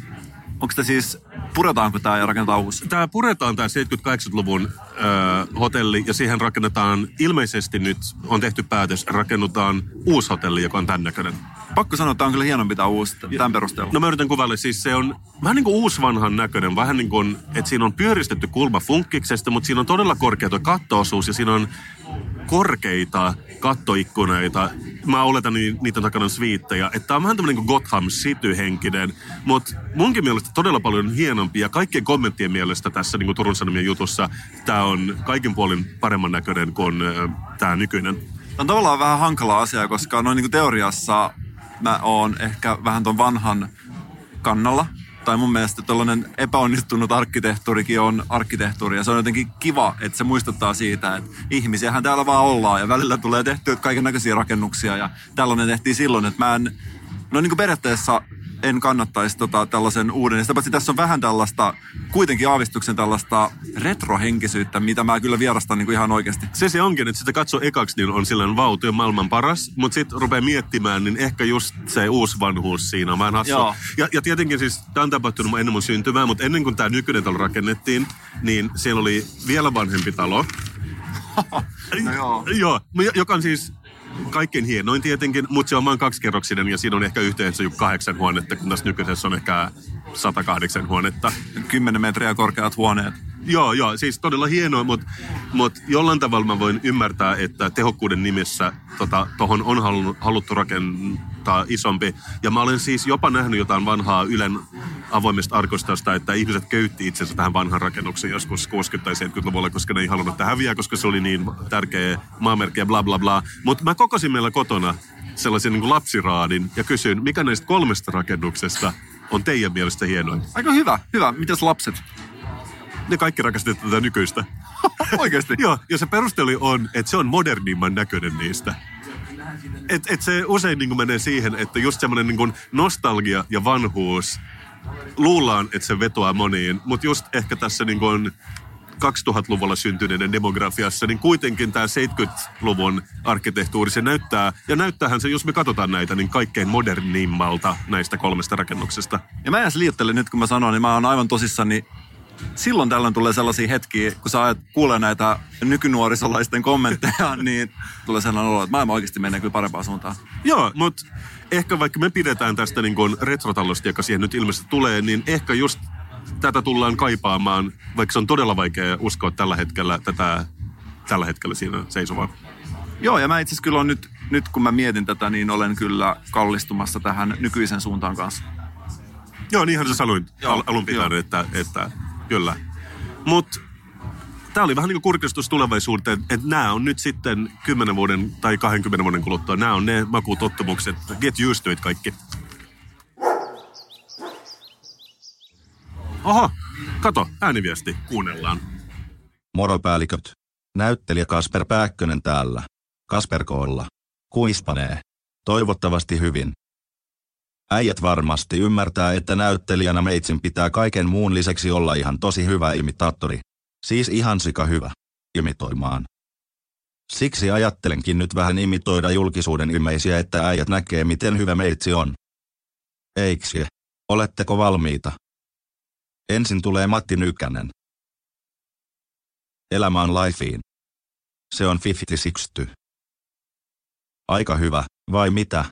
Onko tämä siis, puretaanko tämä ja rakennetaan uusi? Tämä puretaan tämä 78-luvun ö, hotelli ja siihen rakennetaan, ilmeisesti nyt on tehty päätös, rakennutaan uusi hotelli, joka on tämän näköinen. Pakko sanoa, että tämä on kyllä hienompi tämä uusi tämän perusteella. No mä yritän kuvailla, siis se on vähän niin kuin uusvanhan näköinen, vähän niin kuin, että siinä on pyöristetty kulma funkkiksesta, mutta siinä on todella korkea tuo kattoosuus ja siinä on korkeita kattoikkuneita. Mä oletan niin, niitä takana sviittejä. Että tää on vähän tämmönen kuin Gotham City-henkinen. Mutta munkin mielestä todella paljon hienompi. Ja kaikkien kommenttien mielestä tässä niin kuin Turun Sanomien jutussa tämä on kaikin puolin paremman näköinen kuin tämä nykyinen. Tämä on tavallaan vähän hankala asia, koska noin niin kuin teoriassa mä oon ehkä vähän ton vanhan kannalla. Tai mun mielestä tällainen epäonnistunut arkkitehtuurikin on arkkitehtuuri. Ja se on jotenkin kiva, että se muistuttaa siitä, että ihmisiähän täällä vaan ollaan. Ja välillä tulee tehtyä kaiken näköisiä rakennuksia. Ja tällainen tehtiin silloin, että mä en... No niin kuin periaatteessa en kannattaisi tota, tällaisen uuden. Ja sitä paitsi tässä on vähän tällaista, kuitenkin aavistuksen tällaista retrohenkisyyttä, mitä mä kyllä vierastan niin kuin ihan oikeasti. Se se onkin, että sitä katsoo ekaksi, niin on silleen vau, työ maailman paras. Mutta sitten rupeaa miettimään, niin ehkä just se uusi vanhuus siinä on vähän hassu. Joo. Ja, ja tietenkin siis, tämä on tapahtunut ennen mun syntymää, mutta ennen kuin tämä nykyinen talo rakennettiin, niin siellä oli vielä vanhempi talo. No joo. Joo, joka on siis kaikkein hienoin tietenkin, mutta se on vain kaksikerroksinen ja siinä on ehkä yhteensä kahdeksan huonetta, kun tässä nykyisessä on ehkä 108 huonetta. 10 metriä korkeat huoneet. Joo, joo, siis todella hienoa, mutta mut jollain tavalla mä voin ymmärtää, että tehokkuuden nimessä tota, on halunnut, haluttu rakentaa isompi. Ja mä olen siis jopa nähnyt jotain vanhaa Ylen avoimesta arkostosta, että ihmiset köytti itsensä tähän vanhan rakennukseen joskus 60- tai 70-luvulla, koska ne ei halunnut, että häviää, koska se oli niin tärkeä maamerkki ja bla bla bla. Mutta mä kokosin meillä kotona sellaisen niin kuin lapsiraadin ja kysyin, mikä näistä kolmesta rakennuksesta on teidän mielestä hienoin? Aika hyvä, hyvä. Mitäs lapset? Ne kaikki rakastivat tätä nykyistä. Oikeasti? Joo, ja se perustelu on, että se on modernimman näköinen niistä. Et, et se usein niin menee siihen, että just semmoinen niin nostalgia ja vanhuus, luullaan, että se vetoaa moniin, mutta just ehkä tässä niin kuin 2000-luvulla syntyneiden demografiassa, niin kuitenkin tämä 70-luvun arkkitehtuuri, se näyttää, ja näyttäähän se, jos me katsotaan näitä, niin kaikkein modernimmalta näistä kolmesta rakennuksesta. Ja mä en edes liioittele nyt, kun mä sanon, niin mä oon aivan tosissani. Silloin tällöin tulee sellaisia hetkiä, kun sä ajat, kuulee näitä nykynuorisolaisten kommentteja, niin tulee sellainen olo, että maailma oikeasti menee kyllä parempaan suuntaan. Joo, mutta ehkä vaikka me pidetään tästä niin kuin retrotalosta, joka siihen nyt ilmeisesti tulee, niin ehkä just tätä tullaan kaipaamaan, vaikka se on todella vaikea uskoa tällä hetkellä tätä tällä hetkellä siinä seisovaa. Joo, ja mä itse asiassa kyllä on nyt, nyt kun mä mietin tätä, niin olen kyllä kallistumassa tähän nykyisen suuntaan kanssa. Joo, niinhän sä sanoit Joo, al- alun pitäen, että, että kyllä. Mutta tämä oli vähän niin kuin kurkistus tulevaisuuteen, että nämä on nyt sitten 10 vuoden tai 20 vuoden kuluttua, nämä on ne makutottumukset, get used to it kaikki. Oho, kato, ääniviesti, kuunnellaan. Moropäälliköt. Näyttelijä Kasper Pääkkönen täällä. Kasper Koolla. Kuispanee. Toivottavasti hyvin. Äijät varmasti ymmärtää, että näyttelijänä meitsin pitää kaiken muun lisäksi olla ihan tosi hyvä imitaattori. Siis ihan sika hyvä. Imitoimaan. Siksi ajattelenkin nyt vähän imitoida julkisuuden ilmeisiä, että äijät näkee miten hyvä meitsi on. Eiksie? Oletteko valmiita? Ensin tulee Matti Nykänen. Elämä on lifeen. Se on 50 Aika hyvä, vai mitä?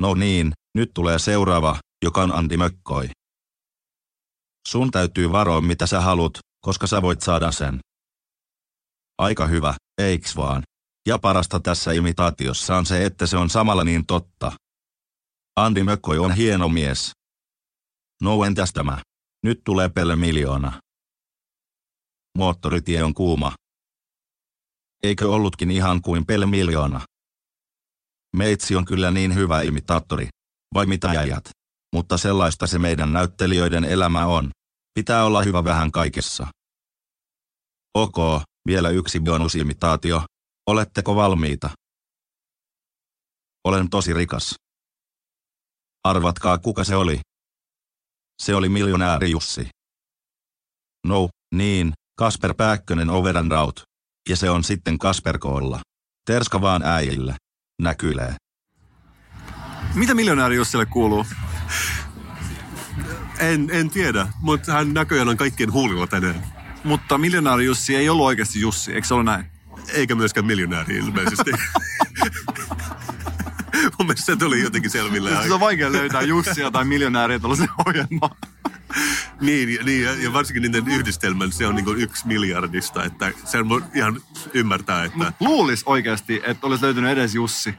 No niin, nyt tulee seuraava, joka on Antti Mökkoi. Sun täytyy varoa mitä sä haluat, koska sä voit saada sen. Aika hyvä, eiks vaan? Ja parasta tässä imitaatiossa on se, että se on samalla niin totta. Andi Mökkoi on hieno mies. No entäs tämä? Nyt tulee pelle miljoona. Moottoritie on kuuma. Eikö ollutkin ihan kuin pelle miljoona? Meitsi on kyllä niin hyvä imitaattori. Vai mitä jäjät? Mutta sellaista se meidän näyttelijöiden elämä on. Pitää olla hyvä vähän kaikessa. Ok, vielä yksi bonusimitaatio. Oletteko valmiita? Olen tosi rikas. Arvatkaa kuka se oli. Se oli miljonääri Jussi. No, niin, Kasper Pääkkönen over and out. Ja se on sitten Kasper Koolla. Terska vaan äijille. Näkylee. Mitä miljonääri Jussille kuuluu? En, en tiedä, mutta hän näköjään on kaikkien huulilla tänään. Mutta miljonääri Jussi ei ollut oikeasti Jussi, eikö se ole näin? Eikä myöskään miljonääri ilmeisesti. Mun mielestä se tuli jotenkin selville. Se on vaikea löytää Jussia tai miljonääriä tällaisen ohjelmaan. Niin, niin ja, ja varsinkin niiden yhdistelmän, se on niin yksi miljardista, että sen voi ihan ymmärtää, että... Luulis oikeasti, että olisi löytynyt edes Jussi.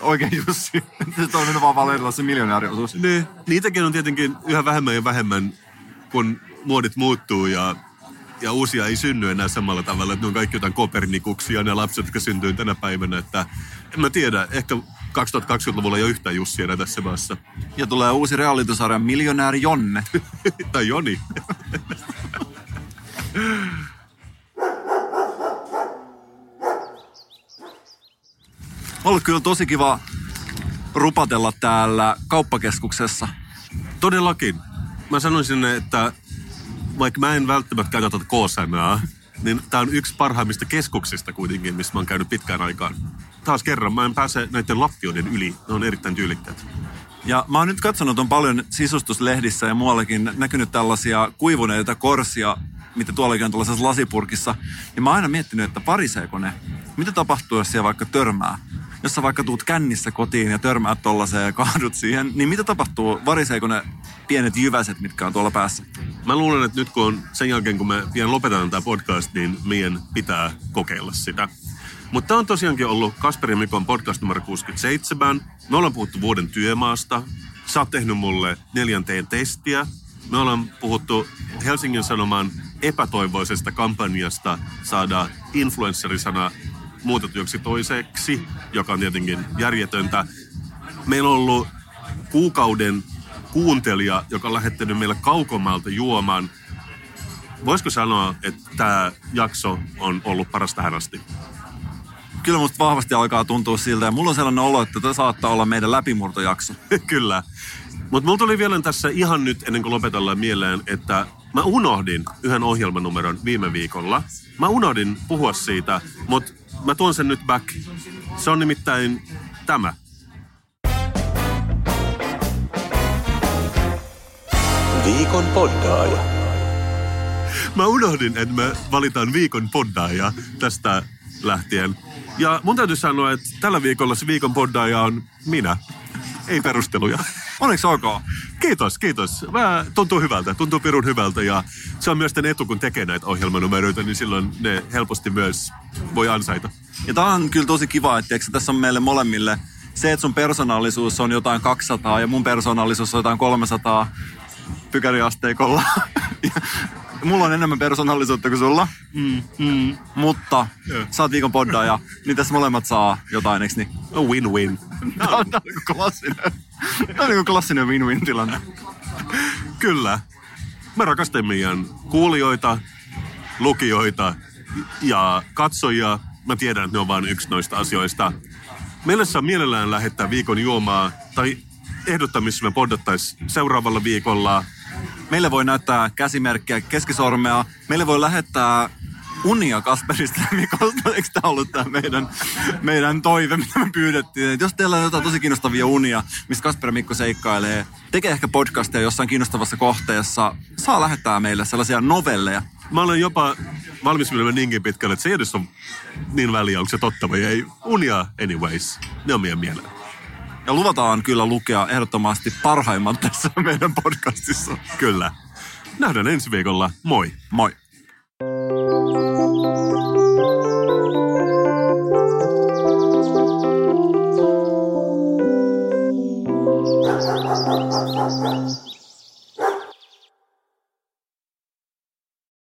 Oikein Jussi. On mennyt vaan valella se miljonääriosuus. Niin, niitäkin on tietenkin yhä vähemmän ja vähemmän, kun muodit muuttuu ja, ja uusia ei synny enää samalla tavalla, että ne on kaikki jotain kopernikuksia, ne lapset, jotka syntyy tänä päivänä, että en mä tiedä, ehkä 2020-luvulla ei ole yhtään Jussia enää tässä maassa. Ja tulee uusi realitysarja Miljonääri Jonne. tai Joni. Ollut kyllä tosi kiva rupatella täällä kauppakeskuksessa. Todellakin. Mä sanoisin, että vaikka mä en välttämättä käytä tätä K-sanaa, niin tää on yksi parhaimmista keskuksista kuitenkin, missä mä oon käynyt pitkään aikaan. Taas kerran, mä en pääse näiden lattioiden yli. Ne on erittäin tyylikkäät. Ja mä oon nyt katsonut, on paljon sisustuslehdissä ja muuallakin näkynyt tällaisia kuivuneita korsia, mitä tuollakin on tällaisessa lasipurkissa. Ja mä oon aina miettinyt, että pariseeko ne? Mitä tapahtuu, jos siellä vaikka törmää? Jos sä vaikka tuut kännissä kotiin ja törmäät tollaiseen ja kaadut siihen, niin mitä tapahtuu? Variseeko ne pienet jyväset, mitkä on tuolla päässä? Mä luulen, että nyt kun on sen jälkeen, kun me pian lopetetaan tämä podcast, niin meidän pitää kokeilla sitä. Mutta tämä on tosiaankin ollut Kasper ja Mikon podcast numero 67. Me ollaan puhuttu vuoden työmaasta. Sä oot tehnyt mulle neljänteen testiä. Me ollaan puhuttu Helsingin Sanoman epätoivoisesta kampanjasta saada influencerisana muutetuksi toiseksi, joka on tietenkin järjetöntä. Meillä on ollut kuukauden kuuntelija, joka on lähettänyt meille kaukomalta juoman. Voisiko sanoa, että tämä jakso on ollut paras tähän asti? Kyllä musta vahvasti alkaa tuntua siltä ja mulla on sellainen olo, että tämä saattaa olla meidän läpimurtojakso. Kyllä. Mutta mulla tuli vielä tässä ihan nyt ennen kuin lopetellaan mieleen, että mä unohdin yhden ohjelmanumeron viime viikolla. Mä unohdin puhua siitä, mutta mä tuon sen nyt back. Se on nimittäin tämä. Viikon poddaaja. Mä unohdin, että me valitaan viikon poddaaja tästä lähtien. Ja mun täytyy sanoa, että tällä viikolla se viikon poddaaja on minä. Ei perusteluja. Onneksi ok. Kiitos, kiitos. Mä, tuntuu hyvältä, tuntuu pirun hyvältä ja se on myös tämän etu, kun tekee näitä ohjelmanumeroita, niin silloin ne helposti myös voi ansaita. Ja tää on kyllä tosi kiva, että tiiäksä, tässä on meille molemmille se, että sun persoonallisuus on jotain 200 ja mun persoonallisuus on jotain 300 pykäriasteikolla. Mulla on enemmän persoonallisuutta kuin sulla. Mm, mm. Mutta Joo. sä oot viikon poddaaja, niin tässä molemmat saa jotain, eiks niin? No win-win. Tää on, tää on klassinen. Tää on niinku klassinen win-win tilanne. Kyllä. Mä rakastan meidän kuulijoita, lukijoita ja katsojia. Mä tiedän, että ne on vain yksi noista asioista. Meille saa mielellään lähettää viikon juomaa tai ehdottaa, missä me poddattais seuraavalla viikolla. Meille voi näyttää käsimerkkiä, keskisormea. Meille voi lähettää unia Kasperista ja Mikosta. Eikö tämä ollut tämä meidän, meidän toive, mitä me pyydettiin? Et jos teillä on jotain tosi kiinnostavia unia, missä Kasper ja Mikko seikkailee, tekee ehkä podcastia jossain kiinnostavassa kohteessa, saa lähettää meille sellaisia novelleja. Mä olen jopa valmis menemään niinkin pitkälle, että se ei edes ole niin väliä, onko se totta vai ei. Unia anyways. Ne on meidän mieleen. Ja luvataan kyllä lukea ehdottomasti parhaimmat tässä meidän podcastissa. Kyllä. Nähdään ensi viikolla. Moi. Moi. Música